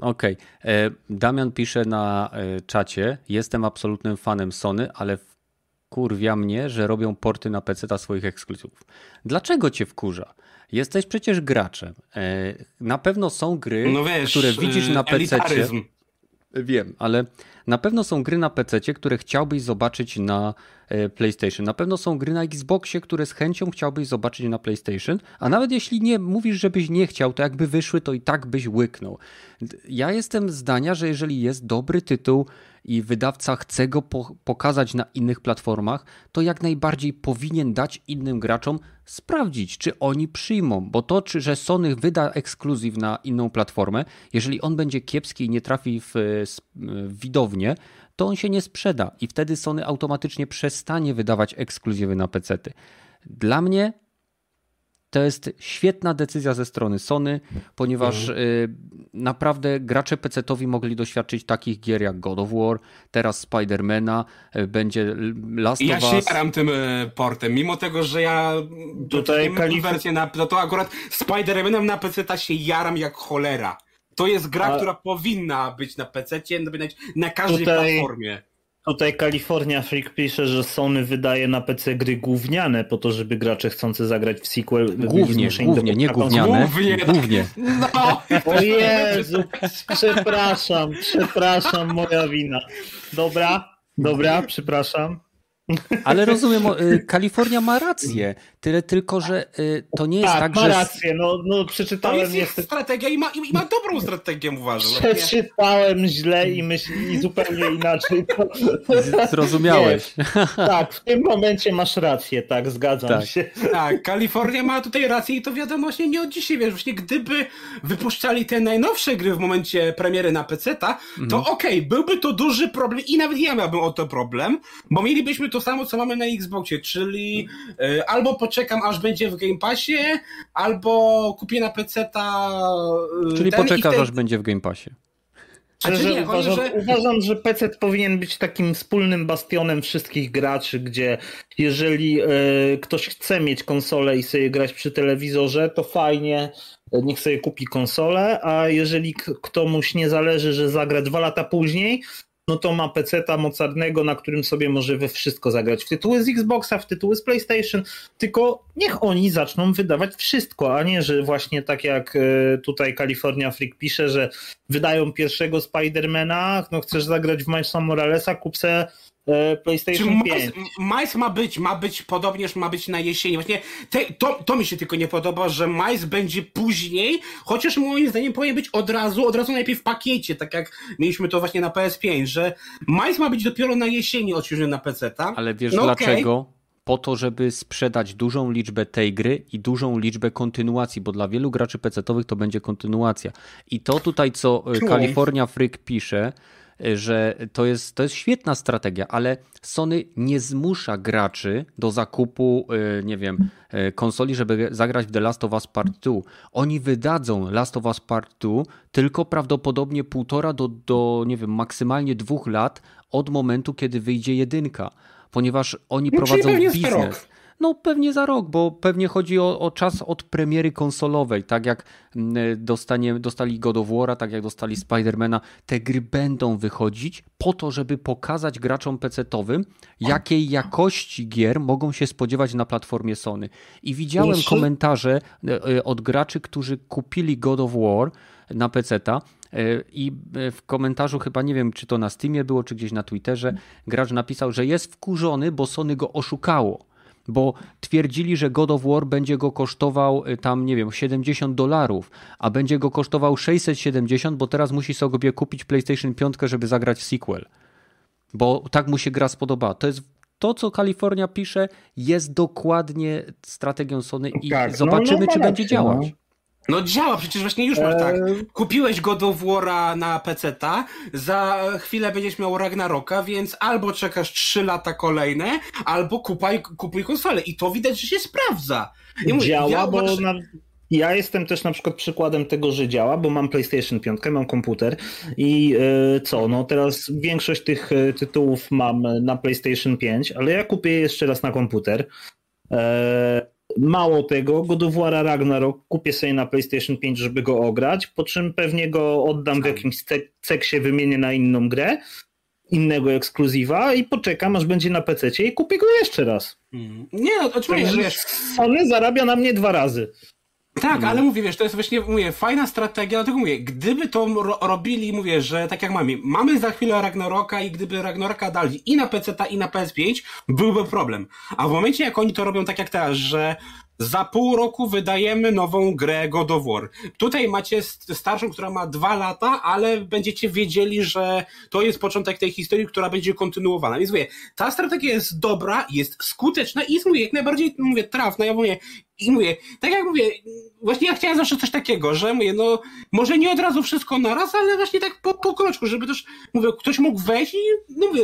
Okej. Okay. E, Damian pisze na e, czacie: Jestem absolutnym fanem Sony, ale kurwia mnie, że robią porty na PC dla swoich ekskluzywów. Dlaczego cię wkurza? Jesteś przecież graczem. E, na pewno są gry, no wiesz, które widzisz na PC. Wiem, ale na pewno są gry na PC, które chciałbyś zobaczyć na e, PlayStation. Na pewno są gry na Xboxie, które z chęcią chciałbyś zobaczyć na PlayStation. A nawet jeśli nie mówisz, żebyś nie chciał, to jakby wyszły, to i tak byś łyknął. Ja jestem zdania, że jeżeli jest dobry tytuł i wydawca chce go pokazać na innych platformach, to jak najbardziej powinien dać innym graczom sprawdzić, czy oni przyjmą, bo to, czy, że Sony wyda ekskluzyw na inną platformę, jeżeli on będzie kiepski i nie trafi w, w widownię, to on się nie sprzeda i wtedy Sony automatycznie przestanie wydawać ekskluzywy na PC. Dla mnie to jest świetna decyzja ze strony Sony, ponieważ mhm. Y, naprawdę gracze PC-towi mogli doświadczyć takich gier jak God of War, teraz Spidermana, y, będzie Last ja of Us. Ja się jaram tym y, portem, mimo tego, że ja tutaj kalif... wersję na, no to akurat Spider-Manem na PC się jaram jak cholera. To jest gra, A... która powinna być na PC, na każdej tutaj... platformie Tutaj California Freak pisze, że Sony wydaje na PC gry gówniane po to, żeby gracze chcący zagrać w sequel Głównie, głównie, nie gówniane. Głównie. głównie. No. O Jezu, przepraszam, przepraszam, moja wina. Dobra, dobra, przepraszam. Ale rozumiem, y, Kalifornia ma rację. Tyle tylko, że y, to nie jest tak, tak ma że... rację. No, no przeczytałem... To jest niestety... strategia i ma, i ma dobrą strategię, uważam. Przeczytałem źle i myśli zupełnie inaczej. Zrozumiałeś. Nie. Tak, w tym momencie masz rację, tak, zgadzam tak. się. Tak, Kalifornia ma tutaj rację i to wiadomo właśnie nie od dzisiaj, wiesz, właśnie gdyby wypuszczali te najnowsze gry w momencie premiery na PC-ta, to mhm. okej, okay, byłby to duży problem i nawet ja miałbym o to problem, bo mielibyśmy to samo, co mamy na Xboxie, czyli y, albo poczekam, aż będzie w Game Passie, albo kupię na PC-ta. Y, czyli poczekasz, aż będzie w Game Passie. Szczerze nie, uważam, że... uważam, że PC powinien być takim wspólnym bastionem wszystkich graczy, gdzie jeżeli y, ktoś chce mieć konsolę i sobie grać przy telewizorze, to fajnie, niech sobie kupi konsolę, a jeżeli komuś nie zależy, że zagra dwa lata później, no to ma peceta mocarnego, na którym sobie może we wszystko zagrać. W tytuły z Xboxa, w tytuły z PlayStation, tylko niech oni zaczną wydawać wszystko, a nie, że właśnie tak jak e, tutaj California Freak pisze, że wydają pierwszego Spidermana, no chcesz zagrać w Milesa Moralesa, kup se PlayStation Czy 5. Mice ma być, ma być podobnież ma być na jesieni. Właśnie te, to, to mi się tylko nie podoba, że Mice będzie później, chociaż moim zdaniem powinien być od razu, od razu najpierw w pakiecie, tak jak mieliśmy to właśnie na PS5, że Mice ma być dopiero na jesieni odświeżony na PC, tak? Ale wiesz no dlaczego? Okay. Po to, żeby sprzedać dużą liczbę tej gry i dużą liczbę kontynuacji, bo dla wielu graczy PC-owych to będzie kontynuacja. I to tutaj, co e, California Freak pisze, że to jest, to jest świetna strategia, ale Sony nie zmusza graczy do zakupu, y, nie wiem, y, konsoli, żeby zagrać w The Last of Us Part 2. Oni wydadzą Last of Us Part 2 tylko prawdopodobnie półtora do, do nie wiem, maksymalnie dwóch lat od momentu, kiedy wyjdzie jedynka, ponieważ oni no, prowadzą biznes. No pewnie za rok, bo pewnie chodzi o, o czas od premiery konsolowej, tak jak mm, dostanie, dostali God of War, tak jak dostali Spidermana, te gry będą wychodzić po to, żeby pokazać graczom PC-owym, jakiej jakości gier mogą się spodziewać na platformie Sony. I widziałem komentarze e, e, od graczy, którzy kupili God of War na PC-ta e, i w komentarzu chyba nie wiem, czy to na Steamie było, czy gdzieś na Twitterze, gracz napisał, że jest wkurzony, bo Sony go oszukało bo twierdzili, że God of War będzie go kosztował y, tam, nie wiem, 70 dolarów, a będzie go kosztował 670, bo teraz musi sobie kupić PlayStation 5, żeby zagrać sequel. Bo tak mu się gra spodoba. To jest to, co Kalifornia pisze, jest dokładnie strategią Sony i tak, no, zobaczymy, no, no, czy będzie działać. No. No działa, przecież właśnie już masz tak. Kupiłeś God of War'a na PC-ta, za chwilę będziesz miał Ragnaroka, więc albo czekasz 3 lata kolejne, albo kupaj, kupuj konsolę. I to widać, że się sprawdza. Mówię, działa, ja, bo na... Ja jestem też na przykład przykładem tego, że działa, bo mam PlayStation 5, mam komputer i yy, co, no teraz większość tych e, tytułów mam na PlayStation 5, ale ja kupię je jeszcze raz na komputer. Yy, Mało tego, God of War Ragnarok kupię sobie na PlayStation 5, żeby go ograć, po czym pewnie go oddam w jakimś ceksie, wymienię na inną grę, innego ekskluzywa i poczekam, aż będzie na PC i kupię go jeszcze raz. Mm. Nie, no oczywiście. Sony zarabia na mnie dwa razy. Tak, ale mówię, wiesz, to jest właśnie, mówię, fajna strategia, dlatego mówię, gdyby to ro robili, mówię, że tak jak mamy, mamy za chwilę Ragnaroka i gdyby Ragnaroka dali i na PC, i na PS5, byłby problem. A w momencie, jak oni to robią tak jak teraz, że za pół roku wydajemy nową grę God of War. Tutaj macie starszą, która ma dwa lata, ale będziecie wiedzieli, że to jest początek tej historii, która będzie kontynuowana. Więc mówię, ta strategia jest dobra, jest skuteczna i jest, mówię, jak najbardziej, mówię, trafna. Ja mówię, i mówię, tak jak mówię, właśnie ja chciałem zawsze coś takiego, że mówię, no, może nie od razu wszystko naraz, ale właśnie tak po, po kroczku, żeby też, mówię, ktoś mógł wejść i, no mówię,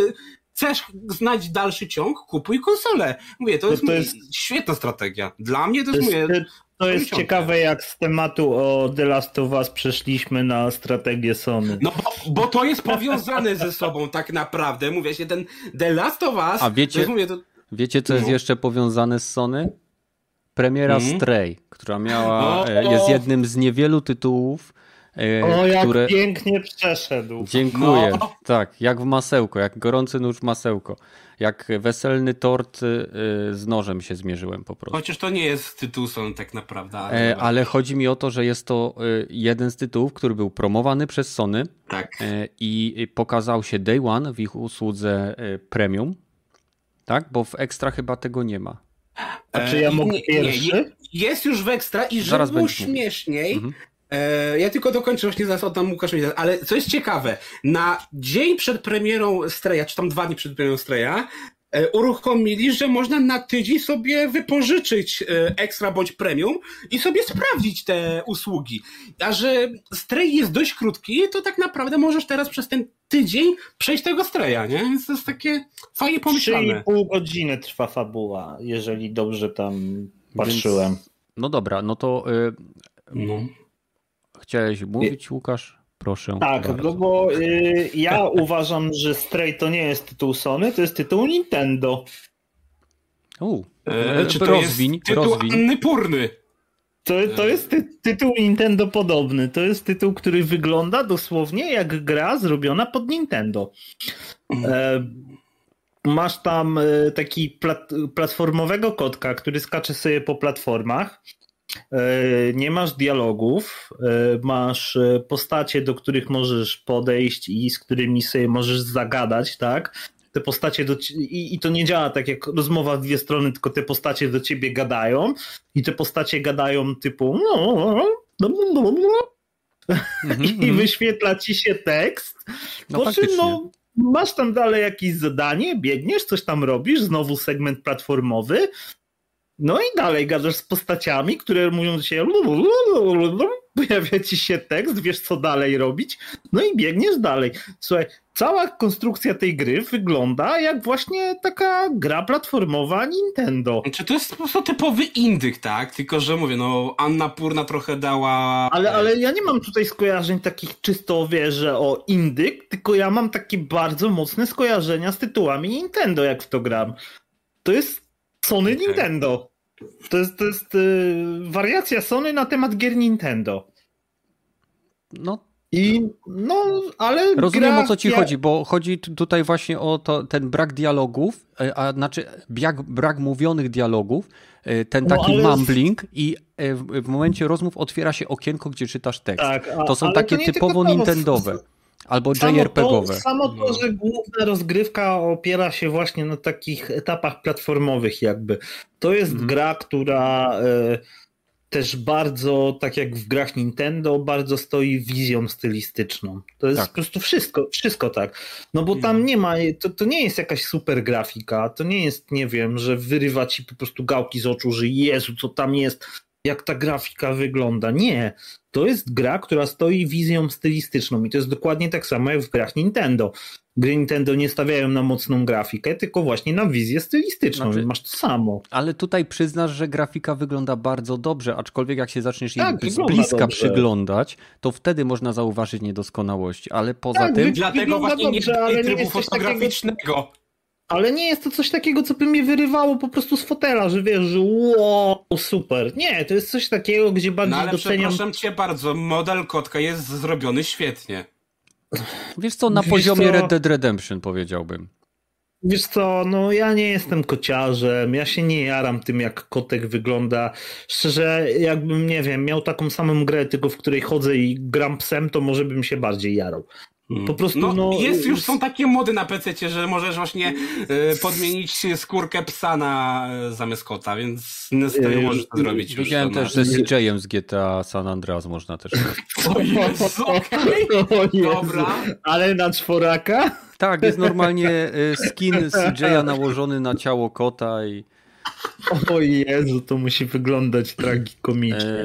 chcesz znać dalszy ciąg, kupuj konsolę. Mówię, to, to jest, to jest świetna strategia. Dla mnie to, to jest, mówię, to jest ciekawe, jak z tematu o The Last of Us przeszliśmy na strategię Sony. No bo, bo to jest powiązane ze sobą tak naprawdę. Mówię się, ten The Last of Us... A wiecie, jest, mówię, to... wiecie co jest no. jeszcze powiązane z Sony? Premiera mm. Stray, która miała, e, jest jednym z niewielu tytułów, o, jak które... pięknie przeszedł. Dziękuję. No. Tak, jak w masełko, jak gorący nóż w masełko. Jak weselny tort y, y, z nożem się zmierzyłem po prostu. Chociaż to nie jest tytuł Sony tak naprawdę. Ale, e, ale chodzi mi o to, że jest to y, jeden z tytułów, który był promowany przez Sony. Tak. E, I pokazał się Day One w ich usłudze premium. Tak? Bo w Extra chyba tego nie ma. A czy ja mogę pierwszy? Nie, jest już w Extra i żeby było śmieszniej, mhm. E, ja tylko dokończę właśnie zaraz oddam Łukasz, ale co jest ciekawe, na dzień przed premierą Streja, czy tam dwa dni przed premierą Streja, e, uruchomili, że można na tydzień sobie wypożyczyć e, ekstra bądź premium i sobie sprawdzić te usługi. A że strej jest dość krótki, to tak naprawdę możesz teraz przez ten tydzień przejść tego streja, nie? Więc to jest takie fajnie pomyślane. 3,5 godziny trwa fabuła, jeżeli dobrze tam patrzyłem. Więc, no dobra, no to... Yy... No. Chciałeś mówić, Łukasz? Proszę. Tak, bardzo. no bo y, ja uważam, że Stray to nie jest tytuł Sony, to jest tytuł Nintendo. U, e, czy to rozwiń, jest tytuł rozwiń. Purny? To, to jest ty, tytuł Nintendo podobny. To jest tytuł, który wygląda dosłownie jak gra zrobiona pod Nintendo. E, masz tam e, taki plat, platformowego kotka, który skacze sobie po platformach E, nie masz dialogów, e, masz e, postacie, do których możesz podejść i z którymi sobie możesz zagadać, tak? Te postacie do, i, i to nie działa tak jak rozmowa w dwie strony, tylko te postacie do ciebie gadają i te postacie gadają typu i wyświetla ci się tekst. No, po czym no, masz tam dalej jakieś zadanie, biegniesz, coś tam robisz, znowu segment platformowy, no i dalej gadasz z postaciami, które mówią do siebie pojawia ci się tekst, wiesz co dalej robić, no i biegniesz dalej. Słuchaj, cała konstrukcja tej gry wygląda jak właśnie taka gra platformowa Nintendo. Czy to jest po prostu typowy indyk, tak? Tylko, że mówię, no Anna Purna trochę dała... Ale, ale ja nie mam tutaj skojarzeń takich czysto, wiesz, że o indyk, tylko ja mam takie bardzo mocne skojarzenia z tytułami Nintendo, jak w to gram. To jest Sony okay. Nintendo. To jest, to jest yy, wariacja Sony na temat gier Nintendo. No. I no, ale. Rozumiem o co ci ja... chodzi, bo chodzi tutaj właśnie o to, ten brak dialogów, e, a znaczy brak, brak mówionych dialogów, e, ten no, taki no, ale... mumbling i e, w, w, momencie rozmów otwiera się okienko, gdzie czytasz tekst. Tak, a, to są takie to typowo nintendowe. Albo JRPG-owe. Samo to, no. że główna rozgrywka opiera się właśnie na takich etapach platformowych jakby. To jest mhm. gra, która e, też bardzo, tak jak w grach Nintendo, bardzo stoi wizją stylistyczną. To jest tak. po prostu wszystko, wszystko tak. No bo tam mhm. nie ma, to, to nie jest jakaś super grafika, to nie jest, nie wiem, że wyrywa ci po prostu gałki z oczu, że Jezu, co tam jest, jak ta grafika wygląda. Nie. To jest gra, która stoi wizją stylistyczną i to jest dokładnie tak samo jak w grach Nintendo. Gry Nintendo nie stawiają na mocną grafikę, tylko właśnie na wizję stylistyczną. Znaczy, masz to samo. Ale tutaj przyznasz, że grafika wygląda bardzo dobrze, aczkolwiek jak się zaczniesz tak, jej z bliska dobrze. przyglądać, to wtedy można zauważyć niedoskonałości. Ale poza tak, tym. Dlatego właśnie dobrze, nie trybu fotograficznego. Takiego ale nie jest to coś takiego, co by mnie wyrywało po prostu z fotela, że wiesz, że wow, super. Nie, to jest coś takiego, gdzie bardziej no, ale doceniam... przepraszam cię bardzo, model kotka jest zrobiony świetnie. Wiesz co, na Wiesz poziomie co? Red Dead Redemption powiedziałbym. Wiesz co, no ja nie jestem kociarzem, ja się nie jaram tym, jak kotek wygląda. Szczerze, jakbym, nie wiem, miał taką samą grę, tylko w której chodzę i gram psem, to może bym się bardziej jarał. Hmm. Po prostu, no, no, jest już są takie mody na PC, że możesz właśnie y, podmienić skórkę psa na y, zamiast kota, więc niestety yy, możesz to zrobić. Widziałem już, też, że z CJ-em z GTA San Andreas można też. o Jezu, okay. Dobra. Ale na czworaka? Tak, jest normalnie skin CJ-a nałożony na ciało kota i o Jezu, to musi wyglądać tragikomicznie.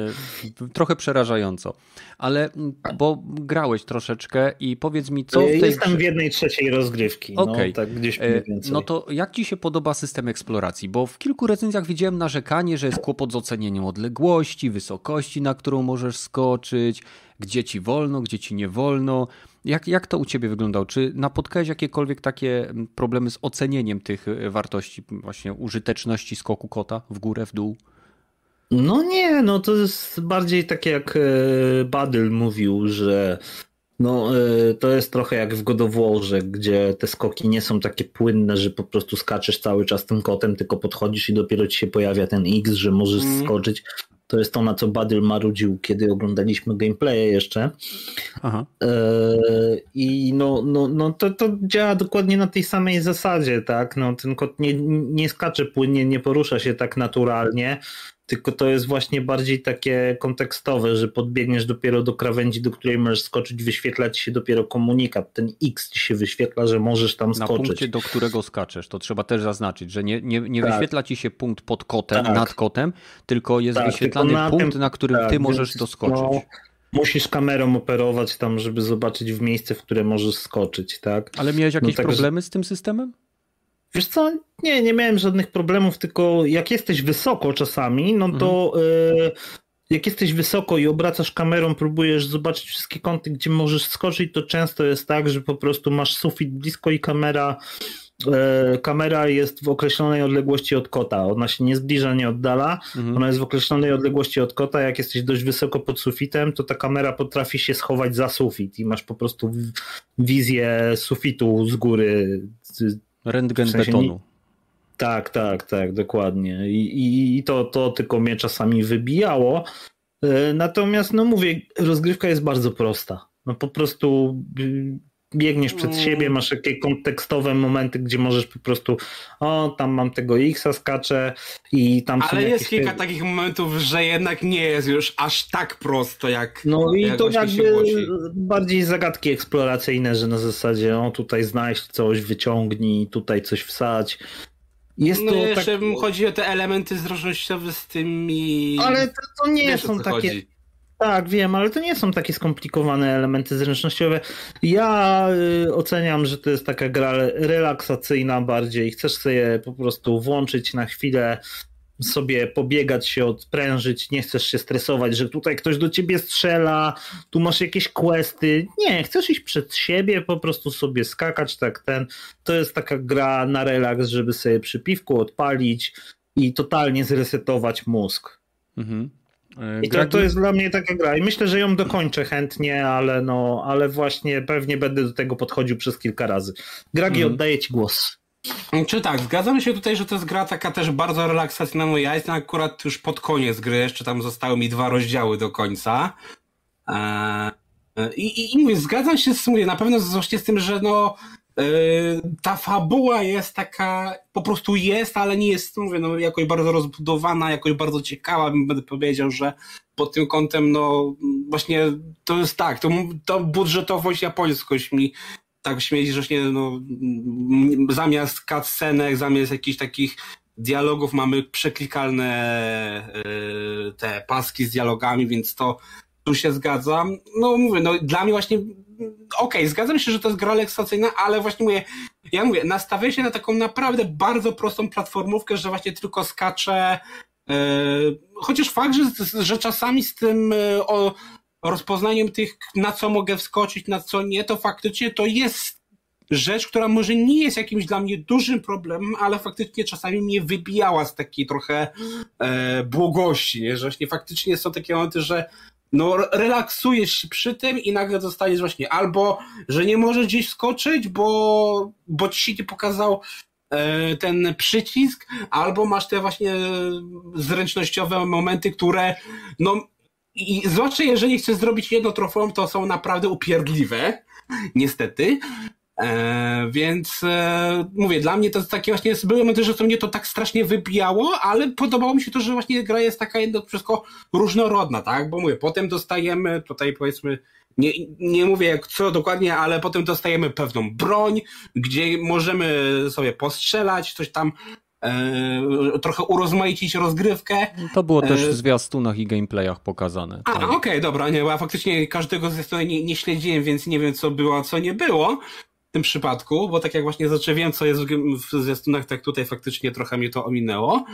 E, trochę przerażająco. Ale bo grałeś troszeczkę i powiedz mi, co w tej Jestem w jednej trzeciej rozgrywki. Okay. No, tak gdzieś mniej więcej. No to jak ci się podoba system eksploracji? Bo w kilku recenzjach widziałem narzekanie, że jest kłopot z ocenieniem odległości, wysokości, na którą możesz skoczyć, gdzie ci wolno, gdzie ci nie wolno. Jak, jak to u ciebie wyglądało? Czy napotkałeś jakiekolwiek takie mm, problemy z ocenieniem tych e, wartości, właśnie użyteczności skoku kota w górę, w dół? No nie, no to jest bardziej tak jak e, Badyl mówił, że no, e, to jest trochę jak w God of War, gdzie te skoki nie są takie płynne, że po prostu skaczesz cały czas tym kotem, tylko podchodzisz i dopiero ci się pojawia ten X, że możesz mm. skoczyć. To jest to, na co Badyl marudził, kiedy oglądaliśmy gameplaye jeszcze. Aha. E, I no, no, no to, to działa dokładnie na tej samej zasadzie, tak? No, ten kot nie, nie skacze płynnie, nie porusza się tak naturalnie tylko to jest właśnie bardziej takie kontekstowe, że podbiegniesz dopiero do krawędzi, do której możesz skoczyć, wyświetla ci się dopiero komunikat, ten X ci się wyświetla, że możesz tam skoczyć. Na punkcie, do którego skaczesz, to trzeba też zaznaczyć, że nie, nie, nie tak. wyświetla ci się punkt pod kotem, tak. nad kotem, tylko jest tak, wyświetlany tylko na punkt, tym, na którym tak, ty możesz doskoczyć. No, musisz kamerą operować tam, żeby zobaczyć w miejsce, w które możesz skoczyć, tak? Ale miałeś jakieś no, problemy z tym systemem? Wiesz co, nie, nie miałem żadnych problemów, tylko jak jesteś wysoko czasami, no to mhm. y, jak jesteś wysoko i obracasz kamerą, próbujesz zobaczyć wszystkie kąty, gdzie możesz skoczyć, to często jest tak, że po prostu masz sufit blisko i kamera y, kamera jest w określonej odległości od kota. Ona się nie zbliża, nie oddala. Mhm. Ona jest w określonej odległości od kota. Jak jesteś dość wysoko pod sufitem, to ta kamera potrafi się schować za sufit i masz po prostu wizję sufitu z góry Rentgen w sensie betonu. Nie... Tak, tak, tak, dokładnie. I, i, i to, to tylko mnie czasami wybijało. E, natomiast, no mówię, rozgrywka jest bardzo prosta. No po prostu biegniesz przed mm. siebie, masz takie kontekstowe momenty, gdzie możesz po prostu o, tam mam tego X-a, skaczę i tam Ale jest kilka takich momentów, że jednak nie jest już aż tak prosto, jak No i jak to jakby bardziej zagadki eksploracyjne, że na zasadzie o, tutaj znajdź coś, wyciągnij, tutaj coś wsadź. Jest no jeszcze tak... chodzi o te elementy zręcznościowe z tymi... Ale to, to nie Wiesz, są takie... Chodzi tak, wiem, ale to nie są takie skomplikowane elementy zręcznościowe. Ja y, oceniam, że to jest taka gra relaksacyjna bardziej. Chcesz sobie po prostu włączyć na chwilę, sobie pobiegać się, odprężyć, nie chcesz się stresować, że tutaj ktoś do ciebie strzela, tu masz jakieś questy. Nie, chcesz iść przed siebie, po prostu sobie skakać, tak ten. To jest taka gra na relaks, żeby sobie przy piwku odpalić i totalnie zresetować mózg. Mhm. E, I to, to jest dla mnie taka gra. I myślę, że ją dokończę chętnie, ale no, ale właśnie pewnie będę do tego podchodził przez kilka razy. Gragi, mm. oddaję ci głos. Czy tak, zgadzam się tutaj, że to jest gra taka też bardzo relaksacyjna. No ja jestem akurat już pod koniec gry, jeszcze tam zostały mi dwa rozdziały do końca. Eee, i, i, I mówię, zgadzam się z, mówię, na pewno właśnie z tym, że no ta fabuła jest taka, po prostu jest, ale nie jest, mówię, no, jakoś bardzo rozbudowana, jakoś bardzo ciekawa, będę powiedział, że pod tym kątem, no właśnie to jest tak, to, to budżetowość japońskość mi tak śmieci, że właśnie, no, zamiast cutscenek, zamiast jakichś takich dialogów mamy przeklikalne yy, te paski z dialogami, więc to tu się zgadzam. No mówię, no dla mnie właśnie okej, okay, zgadzam się, że to jest gra leksacyjna, ale właśnie mówię, ja mówię, nastawię się na taką naprawdę bardzo prostą platformówkę, że właśnie tylko skaczę, yy, chociaż fakt, że, że czasami z tym yy, o, rozpoznaniem tych, na co mogę wskoczyć, na co nie, to faktycznie to jest rzecz, która może nie jest jakimś dla mnie dużym problemem, ale faktycznie czasami mnie wybijała z takiej trochę e, błogości, nie? że właśnie faktycznie są takie momenty, że no relaksujesz się przy tym i nagle dostajesz właśnie albo, że nie możesz gdzieś skoczyć, bo, bo ci się nie pokazał e, ten przycisk, albo masz te właśnie zręcznościowe momenty, które no i zwłaszcza jeżeli chcesz zrobić jedno trofeum, to są naprawdę upierdliwe, niestety. E, więc e, mówię, dla mnie to jest takie właśnie, były momenty, że to mnie to tak strasznie wybijało, ale podobało mi się to, że właśnie gra jest taka jedno wszystko różnorodna, tak? Bo mówię, potem dostajemy tutaj powiedzmy, nie, nie mówię jak co dokładnie, ale potem dostajemy pewną broń, gdzie możemy sobie postrzelać, coś tam E, trochę urozmaicić rozgrywkę. To było też e, w zwiastunach i gameplayach pokazane. A, okej, okay, dobra, nie, bo ja faktycznie każdego zwiastuna nie, nie śledziłem, więc nie wiem co było, a co nie było tym przypadku, bo tak jak właśnie zacząłem, co jest w zwiastunach, tak tutaj faktycznie trochę mnie to ominęło.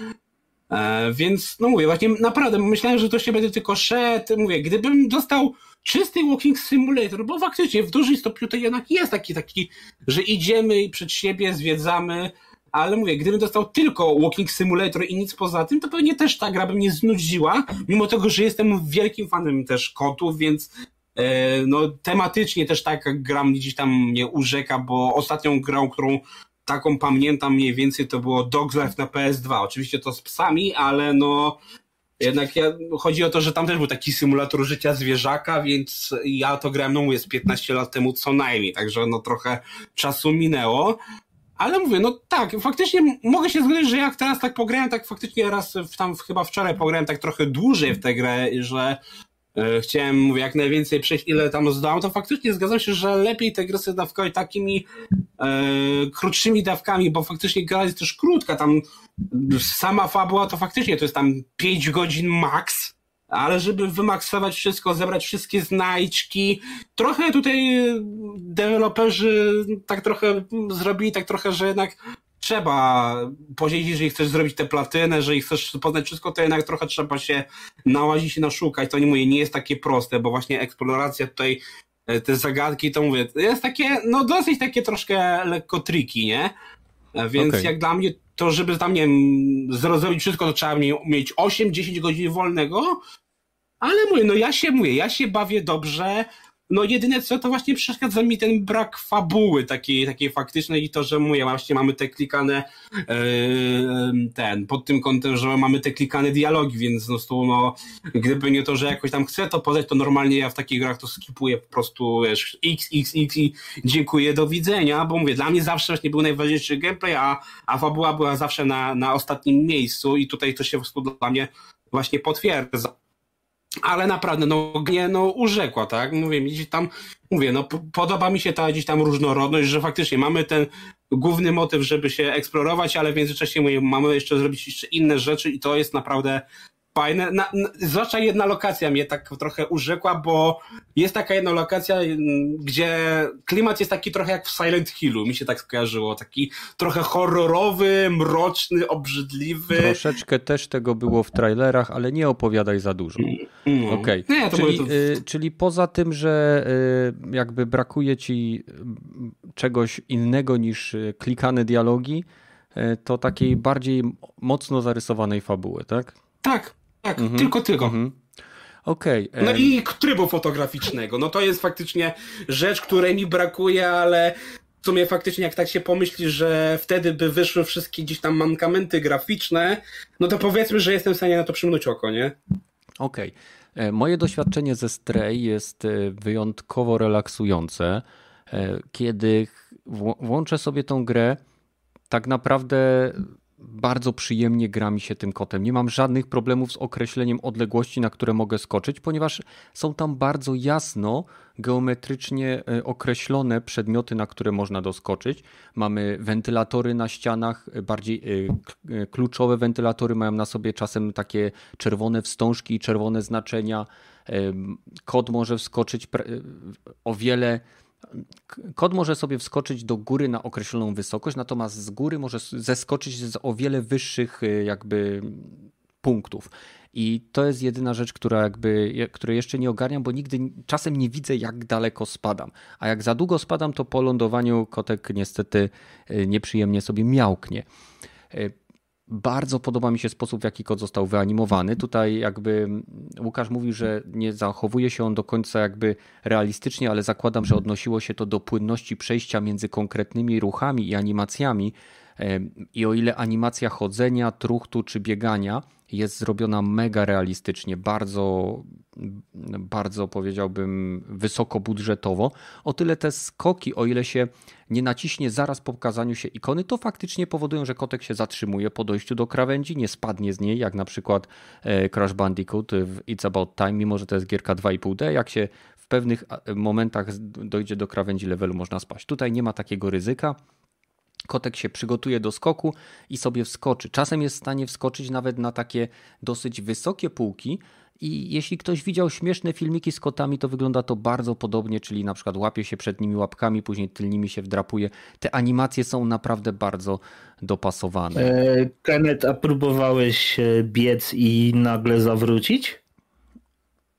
E, więc, no mówię, właśnie naprawdę myślałem, że to się będzie tylko szedł. Mówię, gdybym dostał czysty Walking Simulator, bo faktycznie w dużym stopniu to jednak jest taki, taki, że idziemy i przed siebie zwiedzamy, ale mówię, gdybym dostał tylko Walking Simulator i nic poza tym, to pewnie też ta gra by mnie znudziła, mimo tego, że jestem wielkim fanem też kotów, więc no tematycznie też tak gra gdzieś tam mnie urzeka, bo ostatnią grą, którą taką pamiętam mniej więcej, to było Dog's Life na PS2. Oczywiście to z psami, ale no jednak ja, chodzi o to, że tam też był taki symulator życia zwierzaka, więc ja to grałem, no mówię, z 15 lat temu co najmniej, także no trochę czasu minęło. Ale mówię, no tak, faktycznie mogę się zgodzić, że jak teraz tak pograłem, tak faktycznie raz tam chyba wczoraj pograłem tak trochę dłużej w tę grę, że e, chciałem, mówię, jak najwięcej przejść, ile tam zdałem, to faktycznie zgadzam się, że lepiej te gry sobie dawkować takimi e, krótszymi dawkami, bo faktycznie gra jest też krótka, tam sama fabuła to faktycznie to jest tam 5 godzin max, ale żeby wymaksować wszystko, zebrać wszystkie znajdźki, trochę tutaj deweloperzy tak trochę zrobili, tak trochę, że jednak trzeba powiedzieć, jeżeli chcesz zrobić tę platynę, jeżeli chcesz poznać wszystko, to jednak trochę trzeba się nałazić i naszukać. To nie mówię, nie jest takie proste, bo właśnie eksploracja tutaj, e, te zagadki, to mówię, jest takie, no dosyć takie troszkę lekko triki, nie? E, więc okay. jak dla mnie, to żeby tam, nie wiem, zrobić wszystko, to trzeba mieć 8-10 godzin wolnego, ale mówię, no ja się mówię, ja się bawię dobrze. No jedyne co, to właśnie przeszkadza mi ten brak fabuły takiej, takiej faktycznej i to, że mówię, właśnie mamy te klikane yy, ten, pod tym kątem, że mamy te klikane dialogi, więc no, stu, no gdyby nie to, że jakoś tam chcę to podać, to normalnie ja w takich grach to skipuję po prostu wiesz, x, x, x i dziękuję, do widzenia, bo mówię, dla mnie zawsze właśnie był najważniejszy gameplay, a, a fabuła była zawsze na, na ostatnim miejscu i tutaj to się po prostu dla mnie właśnie potwierdza ale naprawdę, no, nie, no, urzekła, tak? Mówię, gdzieś tam, mówię, no, podoba mi się ta gdzieś tam różnorodność, że faktycznie mamy ten główny motyw, żeby się eksplorować, ale w międzyczasie mówię, mamy jeszcze zrobić jeszcze inne rzeczy i to jest naprawdę fajne. Na, na, zwłaszcza jedna lokacja mnie tak trochę urzekła, bo jest taka jedna lokacja, mm, gdzie klimat jest taki trochę jak w Silent Hillu, mi się tak skojarzyło. Taki trochę horrorowy, mroczny, obrzydliwy. Troszeczkę też tego było w trailerach, ale nie opowiadaj za dużo. No. Okej. Okay. Czyli, to... y, czyli poza tym, że y, jakby brakuje ci czegoś innego niż y, klikane dialogi, y, to takiej bardziej mocno zarysowanej fabuły, tak? Tak, tak, mhm. tylko tylko. Mhm. Okej. Okay. No i trybu fotograficznego. No to jest faktycznie rzecz, której mi brakuje, ale w sumie faktycznie jak tak się pomyśli, że wtedy by wyszły wszystkie gdzieś tam mankamenty graficzne, no to powiedzmy, że jestem w stanie na to przymknąć oko, nie? Okej. Okay. E, moje doświadczenie ze Stray jest e, wyjątkowo relaksujące. E, kiedy włączę sobie tą grę, tak naprawdę bardzo przyjemnie gra mi się tym kotem. Nie mam żadnych problemów z określeniem odległości, na które mogę skoczyć, ponieważ są tam bardzo jasno, geometrycznie e, określone przedmioty, na które można doskoczyć. Mamy wentylatory na ścianach, e, bardziej e, kluczowe wentylatory mają na sobie czasem takie czerwone wstążki i czerwone znaczenia. Kod może wskoczyć o wiele Kod może sobie wskoczyć do góry na określoną wysokość, natomiast z góry może zeskoczyć z o wiele wyższych y, jakby punktów. I to jest jedyna rzecz, która jakby, której jeszcze nie ogarniam, bo nigdy czasem nie widzę, jak daleko spadam. A jak za długo spadam, to po lądowaniu kotek niestety y, nieprzyjemnie sobie miałknie. Bardzo podoba mi się sposób, w jaki kod został wyanimowany. Tutaj jakby Łukasz mówił, że nie zachowuje się on do końca jakby realistycznie, ale zakładam, że odnosiło się to do płynności przejścia między konkretnymi ruchami i animacjami. I o ile animacja chodzenia, truchtu czy biegania jest zrobiona mega realistycznie, bardzo, bardzo powiedziałbym wysokobudżetowo. O tyle te skoki, o ile się nie naciśnie zaraz po pokazaniu się ikony, to faktycznie powodują, że kotek się zatrzymuje po dojściu do krawędzi, nie spadnie z niej, jak na przykład e, Crash Bandicoot w It's About Time, mimo że to jest gierka 2,5D, jak się w pewnych momentach dojdzie do krawędzi levelu, można spaść. Tutaj nie ma takiego ryzyka. Kotek się przygotuje do skoku i sobie wskoczy. Czasem jest w stanie wskoczyć nawet na takie dosyć wysokie półki. I jeśli ktoś widział śmieszne filmiki z kotami, to wygląda to bardzo podobnie, czyli na przykład łapie się przed nimi łapkami, później tylnymi się wdrapuje. Te animacje są naprawdę bardzo dopasowane. E, Kenneth, a próbowałeś e, biec i nagle zawrócić?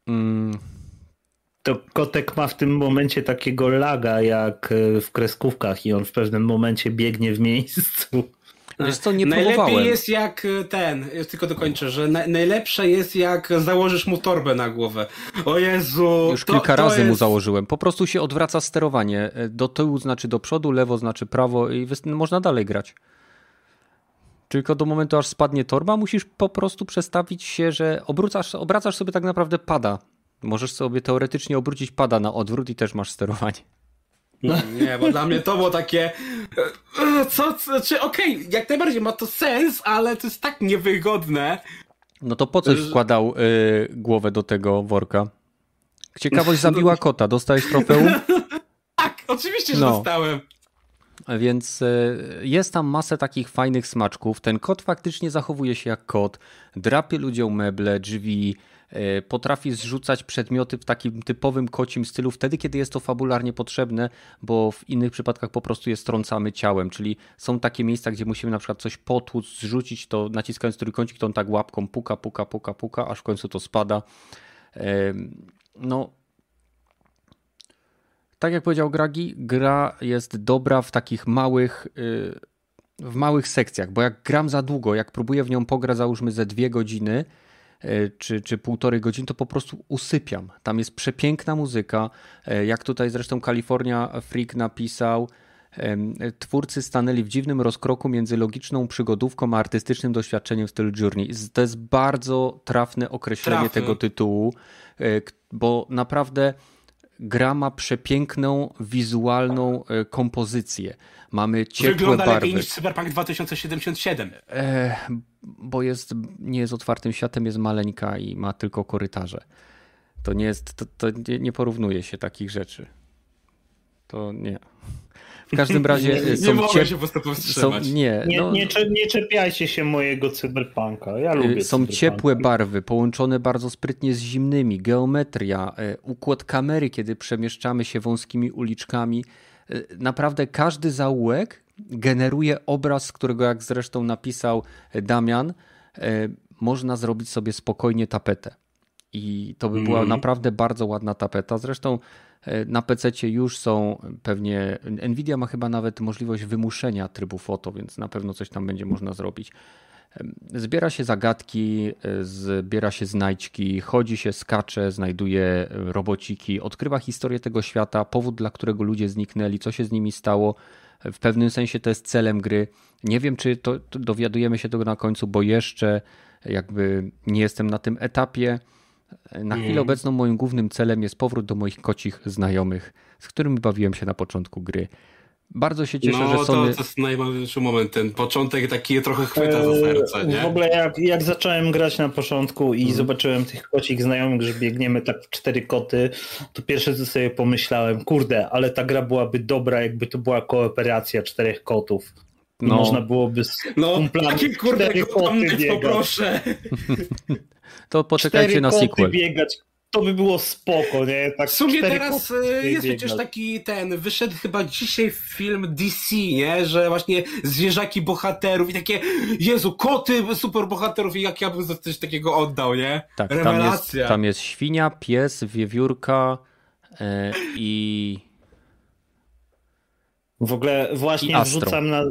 Mm to kotek ma w tym momencie takiego laga jak e, w kreskówkach i on w pewnym momencie biegnie w miejscu. Wiesz co, nie Najlepiej próbowałem. jest jak e, ten, tylko dokończę, że na, najlepsze jest jak założysz mu torbę na głowę. O Jezu! Już to, kilka to razy jest... mu założyłem. Po prostu się odwraca sterowanie. E, do tyłu znaczy do przodu, lewo znaczy prawo i można dalej grać. Tylko do momentu, aż spadnie torba, musisz po prostu przestawić się, że obrócasz, obracasz sobie tak naprawdę pada. Możesz sobie teoretycznie obrócić pada na odwrót i też masz sterowanie. No nie, bo dla mnie to było takie. Co, co czy okej, okay, jak najbardziej ma to sens, ale to jest tak niewygodne. No to po coś wkładał y, głowę do tego worka? Ciekawość zabiła kota. Dostałeś trofeum? tak, oczywiście, że no. dostałem. Więc y, jest tam masę takich fajnych smaczków. Ten kot faktycznie zachowuje się jak kot. Drapie ludziom meble, drzwi, potrafi zrzucać przedmioty w takim typowym kocim stylu wtedy, kiedy jest to fabularnie potrzebne, bo w innych przypadkach po prostu je strącamy ciałem, czyli są takie miejsca, gdzie musimy na przykład coś potłuc, zrzucić to naciskając trójkącik, to on tak łapką puka, puka, puka, puka, aż w końcu to spada. No, tak jak powiedział Gragi, gra jest dobra w takich małych y, w małych sekcjach, bo jak gram za długo, jak próbuję w nią pograć załóżmy ze dwie godziny, E, czy, czy półtorej godziny, to po prostu usypiam. Tam jest przepiękna muzyka. E, jak tutaj zresztą California Freak napisał, twórcy stanęli w dziwnym rozkroku między logiczną przygodówką a artystycznym doświadczeniem w stylu Journey. To jest bardzo trafne określenie Trafy. tego tytułu, e, bo naprawdę gra ma przepiękną, wizualną kompozycję. Mamy ciepłe Wygląda barwy. lepiej niż Cyberpunk 2077. E, bo jest, nie jest otwartym światem, jest maleńka i ma tylko korytarze. To nie jest, to, to nie, nie porównuje się takich rzeczy. To nie. W każdym razie nie, są nie mogę się po prostu powstrzymać. Są, nie, nie, no, nie, nie, czepiajcie się mojego cyberpunka. Ja lubię Są ciepłe barwy, połączone bardzo sprytnie z zimnymi, geometria, e, układ kamery, kiedy przemieszczamy się wąskimi uliczkami. E, naprawdę każdy zaułek generuje obraz, którego jak zresztą napisał Damian, można zrobić sobie spokojnie tapetę. I to by była mm. naprawdę bardzo ładna tapeta. Zresztą e, na PC już są pewnie. Nvidia ma chyba nawet możliwość wymuszenia trybu foto, więc na pewno coś tam będzie można zrobić. Zbiera się zagadki, e, zbiera się znajdźki, chodzi się, skacze, znajduje robociki, odkrywa historię tego świata, powód, dla którego ludzie zniknęli, co się z nimi stało. W pewnym sensie to jest celem gry. Nie wiem, czy to, to dowiadujemy się tego na końcu, bo jeszcze jakby nie jestem na tym etapie. Na chwilę mm. obecną moim głównym celem jest powrót do moich kocich znajomych, z którymi bawiłem się na początku gry. Bardzo się cieszę, no, że Sony... To, to jest najważniejszy moment, ten początek taki trochę chwyta za serce, nie? W ogóle jak, jak zacząłem grać na początku i mm. zobaczyłem tych kocich znajomych, że biegniemy tak w cztery koty, to pierwsze co sobie pomyślałem, kurde, ale ta gra byłaby dobra, jakby to była kooperacja czterech kotów. No. Można byłoby z no, kumplami takie kurde koty poproszę. to poczekajcie na sequel. biegać to by było spoko, nie? Tak w sumie teraz e, jest przecież taki ten, wyszedł chyba dzisiaj film DC, nie? Że właśnie zwierzaki bohaterów i takie, Jezu, koty super bohaterów i jak ja bym za coś takiego oddał, nie? Tak, Rewelacja. Tam jest, tam jest świnia, pies, wiewiórka yy, i... W ogóle właśnie wrzucam na,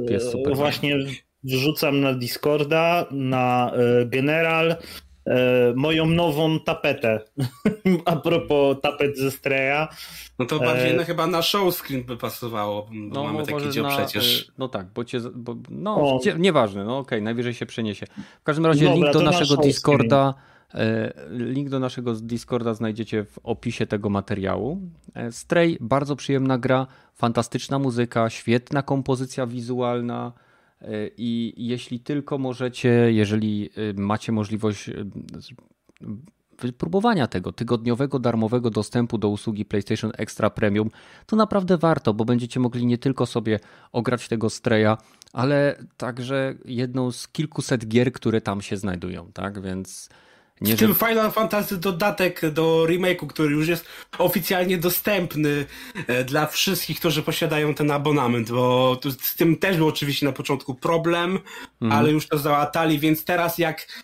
właśnie wrzucam na Discorda, na y, General, E, moją nową tapetę. A propos tapet ze Streja. No to bardziej e... no, chyba na show screen by pasowało, bo no, mamy taki dzieł przecież. No tak, bo cię, bo, no cie, nieważne, no okej, okay, najwyżej się przeniesie. W każdym razie Dobra, link do naszego na Discorda e, Link do naszego Discorda znajdziecie w opisie tego materiału. E, Stray, bardzo przyjemna gra, fantastyczna muzyka, świetna kompozycja wizualna, i jeśli tylko możecie, jeżeli y, macie możliwość y, wypróbowania tego tygodniowego darmowego dostępu do usługi PlayStation Extra Premium, to naprawdę warto, bo będziecie mogli nie tylko sobie ograć tego Streja, ale także jedną z kilkuset gier, które tam się znajdują, tak? Więc Nie, w tym że... Final Fantasy dodatek do remake'u, który już jest oficjalnie dostępny e, dla wszystkich, którzy posiadają ten abonament, bo z tym też był oczywiście na początku problem, mhm. ale już to załatali, więc teraz jak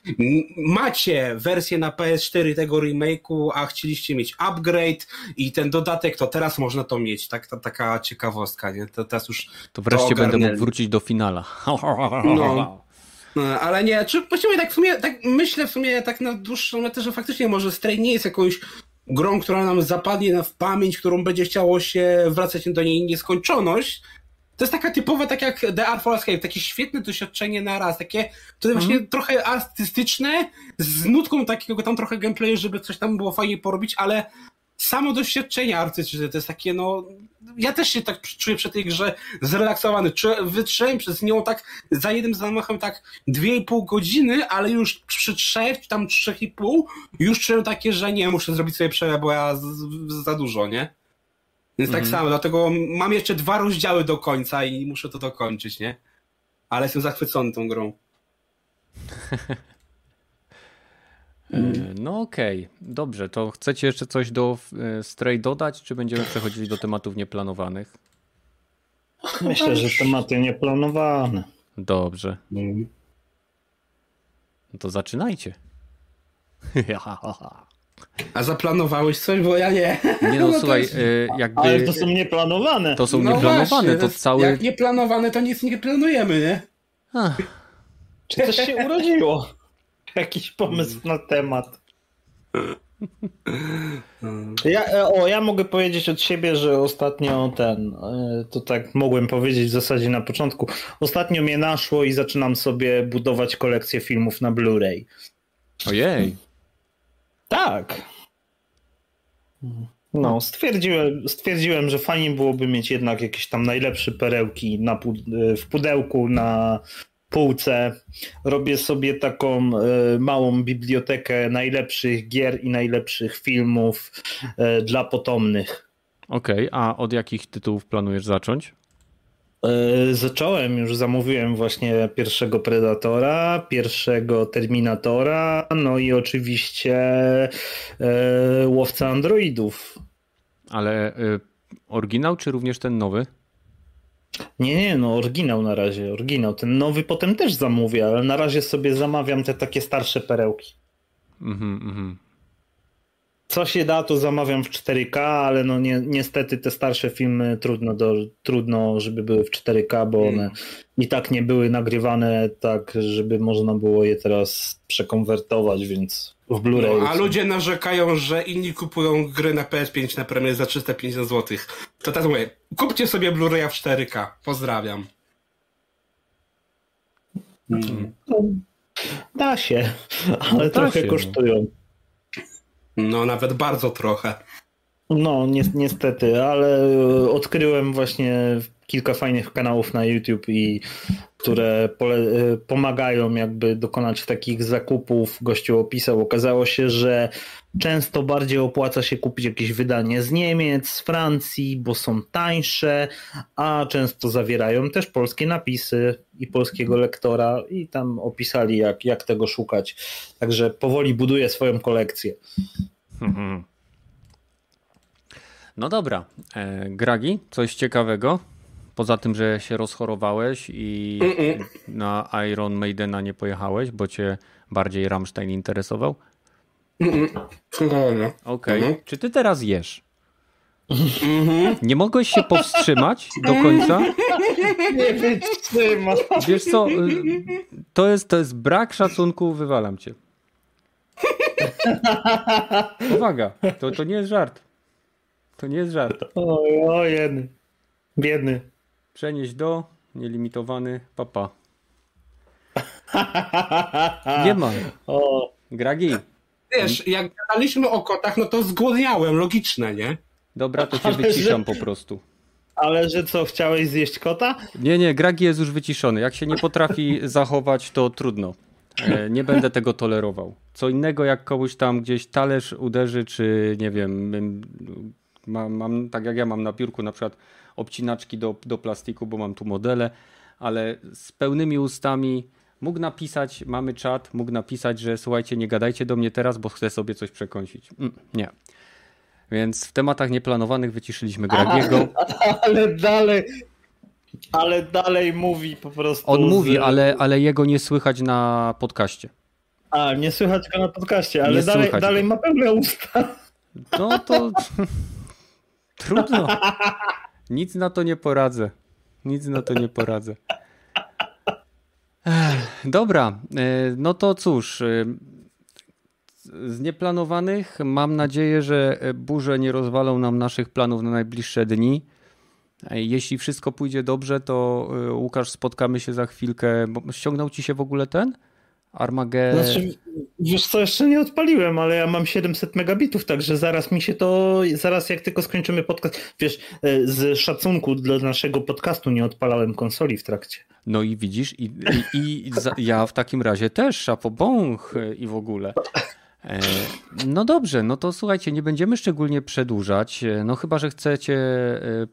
macie wersję na PS4 tego remake'u, a chcieliście mieć upgrade i ten dodatek, to teraz można to mieć. Tak, ta, taka ciekawostka, nie? To teraz już. To wreszcie to będę mógł wrócić do finala. No. No, ale nie, czy właściwie tak w sumie, tak myślę w sumie tak na dłuższą metę, że faktycznie może Stray nie jest jakąś grą, która nam zapadnie w pamięć, którą będzie chciało się wracać do niej nieskończoność. To jest taka typowa, tak jak The Artful Escape, takie świetne doświadczenie na raz, takie, które właśnie mm. trochę artystyczne, z nutką takiego tam trochę gameplayu, żeby coś tam było fajnie porobić, ale samo doświadczenie artystyczne to jest takie, no, ja też się tak czuję przy tej grze zrelaksowany. Wytrzymałem przez nią tak za jednym zamachem tak dwie i pół godziny, ale już przy trzech, tam trzech i pół, już czułem takie, że nie, muszę zrobić sobie przerwę, bo ja z, z, za dużo, nie? Więc tak mhm. tak samo, dlatego mam jeszcze dwa rozdziały do końca i muszę to dokończyć, nie? Ale jestem zachwycony tą grą. Mm. No okej, okay. dobrze. To chcecie jeszcze coś do e, Stray dodać, czy będziemy przechodzili do tematów nieplanowanych? Myślę, że tematy nieplanowane. Dobrze. Mm. No to zaczynajcie. A zaplanowałeś coś, bo ja nie. Nie no, no słuchaj, jest... jakby... Ale to są nieplanowane. To są no nieplanowane, właśnie, to, cały... Jak nieplanowane, to nic nie planujemy, nie? Ach. Czy coś się urodziło? Jakiś pomysł na temat. Ja, e, o, ja mogę powiedzieć od siebie, że ostatnio ten, e, to tak mogłem powiedzieć w zasadzie na początku, ostatnio mnie naszło i zaczynam sobie budować kolekcję filmów na Blu-ray. Ojej. Tak. No, stwierdziłem, stwierdziłem, że fajnie byłoby mieć jednak jakieś tam najlepsze perełki na, w pudełku na półce. Robię sobie taką e, małą bibliotekę najlepszych gier i najlepszych filmów e, dla potomnych. Okej, okay, a od jakich tytułów planujesz zacząć? E, zacząłem, już zamówiłem właśnie pierwszego Predatora, pierwszego Terminatora, no i oczywiście Łowca Androidów. Ale oryginał, czy również ten nowy? Nie, nie, no oryginał na razie, oryginał. Ten nowy potem też zamówię, ale na razie sobie zamawiam te takie starsze perełki. Mhm, mhm. Co się da, to zamawiam w 4K, ale no ni niestety te starsze filmy trudno, do, trudno, żeby były w 4K, bo one i tak nie były nagrywane tak, żeby można było je teraz przekonwertować, więc w Blu-ray. No, a ludzie narzekają, że inni kupują gry na PS5 na premierę za 350 zł. To tak mówię, kupcie sobie Blu-raya w 4K. Pozdrawiam. Hmm. Da się, ale no trochę się. Kosztują. No, nawet bardzo trochę. No, ni niestety, ale odkryłem właśnie kilka fajnych kanałów na YouTube i które pomagają jakby dokonać takich zakupów. Gościu opisał, okazało się, że często bardziej opłaca się kupić jakieś wydanie z Niemiec, z Francji, bo są tańsze, a często zawierają też polskie napisy i polskiego lektora i tam opisali jak, jak tego szukać. Także powoli buduję swoją kolekcję. No dobra. E, Gragi, coś ciekawego? Poza tym, że się rozchorowałeś i Mm-mm. na Iron Maidena nie pojechałeś, bo cię bardziej Rammstein interesował? Okej. Okay. Mm-hmm. Czy ty teraz jesz? Mm-hmm. Nie mogłeś się powstrzymać do końca? Nie wytrzymam. Wiesz co, y, to jest, to jest brak szacunku, wywalam cię. Uwaga, to, to nie jest żart. To nie jest żart. Oj, oj, biedny. Przenieść do, nielimitowany, papa. Nie ma. O. Gragi. Wiesz, jak gadaliśmy o kotach, no to zgłodniałem, logiczne, nie? Dobra, to cię wyciszam że... po prostu. Ale że co, chciałeś zjeść kota? Nie, nie, Gragi jest już wyciszony. Jak się nie potrafi zachować, to trudno. E, nie będę tego tolerował. Co innego, jak komuś tam gdzieś talerz uderzy, czy nie wiem, mam, mam tak jak ja mam na biurku na przykład obcinaczki do, do plastiku, bo mam tu modele, ale z pełnymi ustami Mógł napisać, mamy czat, mógł napisać, że słuchajcie, nie gadajcie do mnie teraz, bo chcę sobie coś przekąsić. Mm, nie. Więc w tematach nieplanowanych wyciszyliśmy Gragiego. Ale dalej, ale dalej mówi po prostu. On z... mówi, ale, ale jego nie słychać na podcaście. A, nie słychać go na podcaście, ale dalej, dalej ma pełne usta. No to trudno. Nic na to nie poradzę. Nic na to nie poradzę. Dobra, e, no to cóż. E, z nieplanowanych mam nadzieję, że burze nie rozwalą nam naszych planów na najbliższe dni. E, jeśli wszystko pójdzie dobrze, to Łukasz, spotkamy się za chwilkę. Ściągnął ci się w ogóle ten? Armageddon. Znaczy, wiesz co, jeszcze nie odpaliłem, ale ja mam 700 megabitów, także zaraz mi się to, zaraz jak tylko skończymy podcast, wiesz, e, z szacunku dla naszego podcastu nie odpalałem konsoli w trakcie. No i widzisz, i, i, i za, ja w takim razie też, szapobąch e, i w ogóle. E, no dobrze, no to słuchajcie, nie będziemy szczególnie przedłużać, no chyba, że chcecie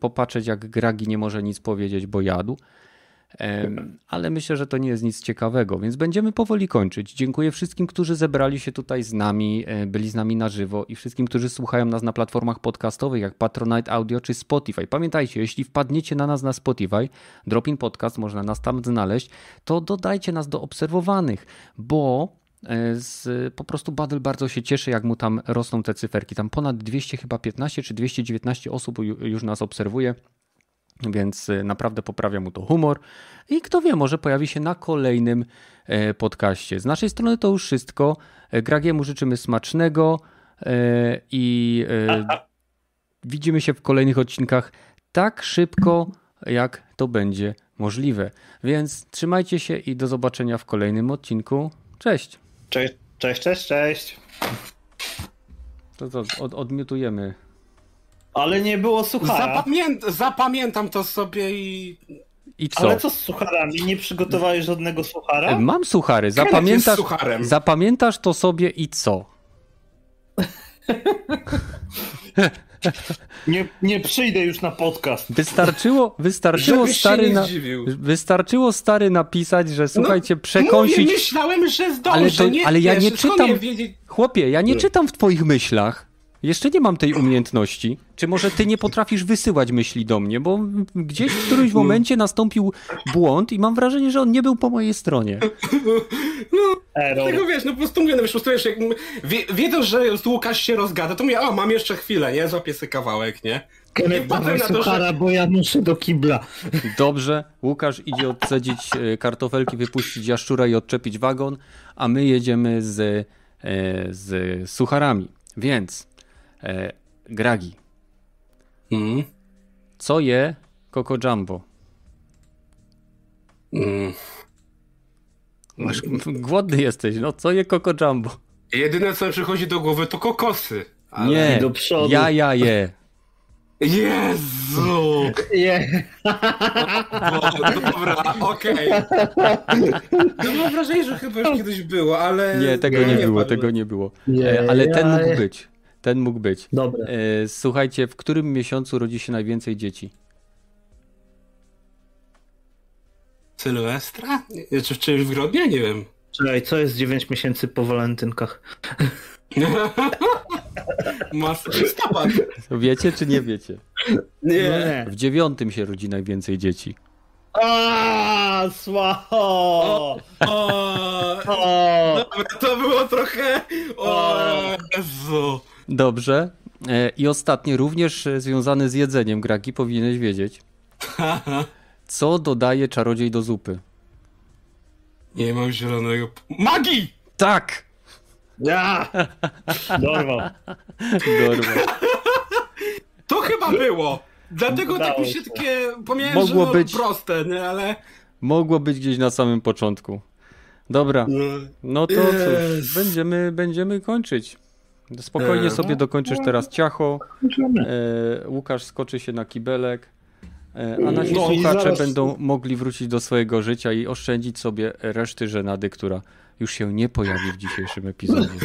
popatrzeć jak Gragi nie może nic powiedzieć, bo jadł ale myślę, że to nie jest nic ciekawego, więc będziemy powoli kończyć. Dziękuję wszystkim, którzy zebrali się tutaj z nami, e, byli z nami na żywo i wszystkim, którzy słuchają nas na platformach podcastowych jak Patronite Audio czy Spotify. Pamiętajcie, jeśli wpadniecie na nas na Spotify, Dropin Podcast, można nas tam znaleźć, to dodajcie nas do obserwowanych, bo e, z, po prostu Badel bardzo się cieszy, jak mu tam rosną te cyferki. Tam ponad 200 chyba 15 czy 219 osób już nas obserwuje więc y, naprawdę poprawia mu to humor. I kto wie, może pojawi się na kolejnym e, podcaście. Z naszej strony to już wszystko. E, Gragiemu życzymy smacznego e, i widzimy się w kolejnych odcinkach tak szybko, jak to będzie możliwe. Więc trzymajcie się i do zobaczenia w kolejnym odcinku. Cześć. Cześć, cześć, cześć, cześć. To co, od, odmiutujemy. Ale nie było suchara. Zapamię zapamiętam to sobie i... I co? Ale co z sucharami? Nie przygotowałeś żadnego suchara? E, mam suchary. Zapamiętasz, zapamiętasz to sobie i co? Nie, nie przyjdę już na podcast. Wystarczyło, wystarczyło stary, na, wystarczyło stary napisać, że słuchajcie, no, przekąsić. Mówię, myślałem, że zdążę. Ale, to, nie, ale ja nie czytam. Chłopie, ja nie czytam w twoich myślach. Jeszcze nie mam tej umiejętności. Czy może ty nie potrafisz wysyłać myśli do mnie, bo gdzieś w którymś momencie nastąpił błąd i mam wrażenie, że on nie był po mojej stronie. No, tego wiesz, no po prostu mówię, no wiesz, po prostu wiesz, jak wie, wiedząc, że Łukasz się rozgada, to mówię, o, mam jeszcze chwilę, nie? Złapię sobie kawałek, nie? Kenneth, dawaj suchara, że... bo ja muszę do kibla. Dobrze, Łukasz idzie odcedzić e, kartofelki, wypuścić jaszczura i odczepić wagon, a my jedziemy z, e, z sucharami. Więc E, Gragi. Mm. Co je Coco Jumbo? Mm. Masz, głodny jesteś, no co je Coco Jumbo? Jedyne co przychodzi do głowy to kokosy. Ale... Nie, do przodu. ja, ja je. Jezu! Je. dobra, okej. Okay. No mam wrażenie, że chyba już kiedyś było, ale... Nie, tego nie, nie było, tego nie było. Nie, ale ten mógł być. Ten mógł być. Dobra. E, słuchajcie, w którym miesiącu rodzi się najwięcej dzieci? Sylwestra? Czy, czy w grudniu? Nie wiem. Czekaj, co jest 9 miesięcy po walentynkach? Mas listopad. Wiecie czy nie wiecie? Nie. W dziewiątym się rodzi najwięcej dzieci. A, słaho! O, o, o. to było trochę. O, Jezu. Dobrze. E, I ostatnie, również e, związane z jedzeniem, Graki, powinieneś wiedzieć. Co dodaje czarodziej do zupy? Nie mam zielonego... Magii! Tak! Ja! Dorwał. Dorwał. To chyba było. Dlatego tak mi się takie... Pomijałem, Mogło że no, być proste, nie? Ale... Mogło być gdzieś na samym początku. Dobra. No, no to cóż, będziemy, będziemy kończyć. Spokojnie sobie dokończysz teraz ciacho. E, Łukasz skoczy się na kibelek. E, a nasi no słuchacze zaraz... będą mogli wrócić do swojego życia i oszczędzić sobie reszty żenady, która już się nie pojawi w dzisiejszym epizodzie.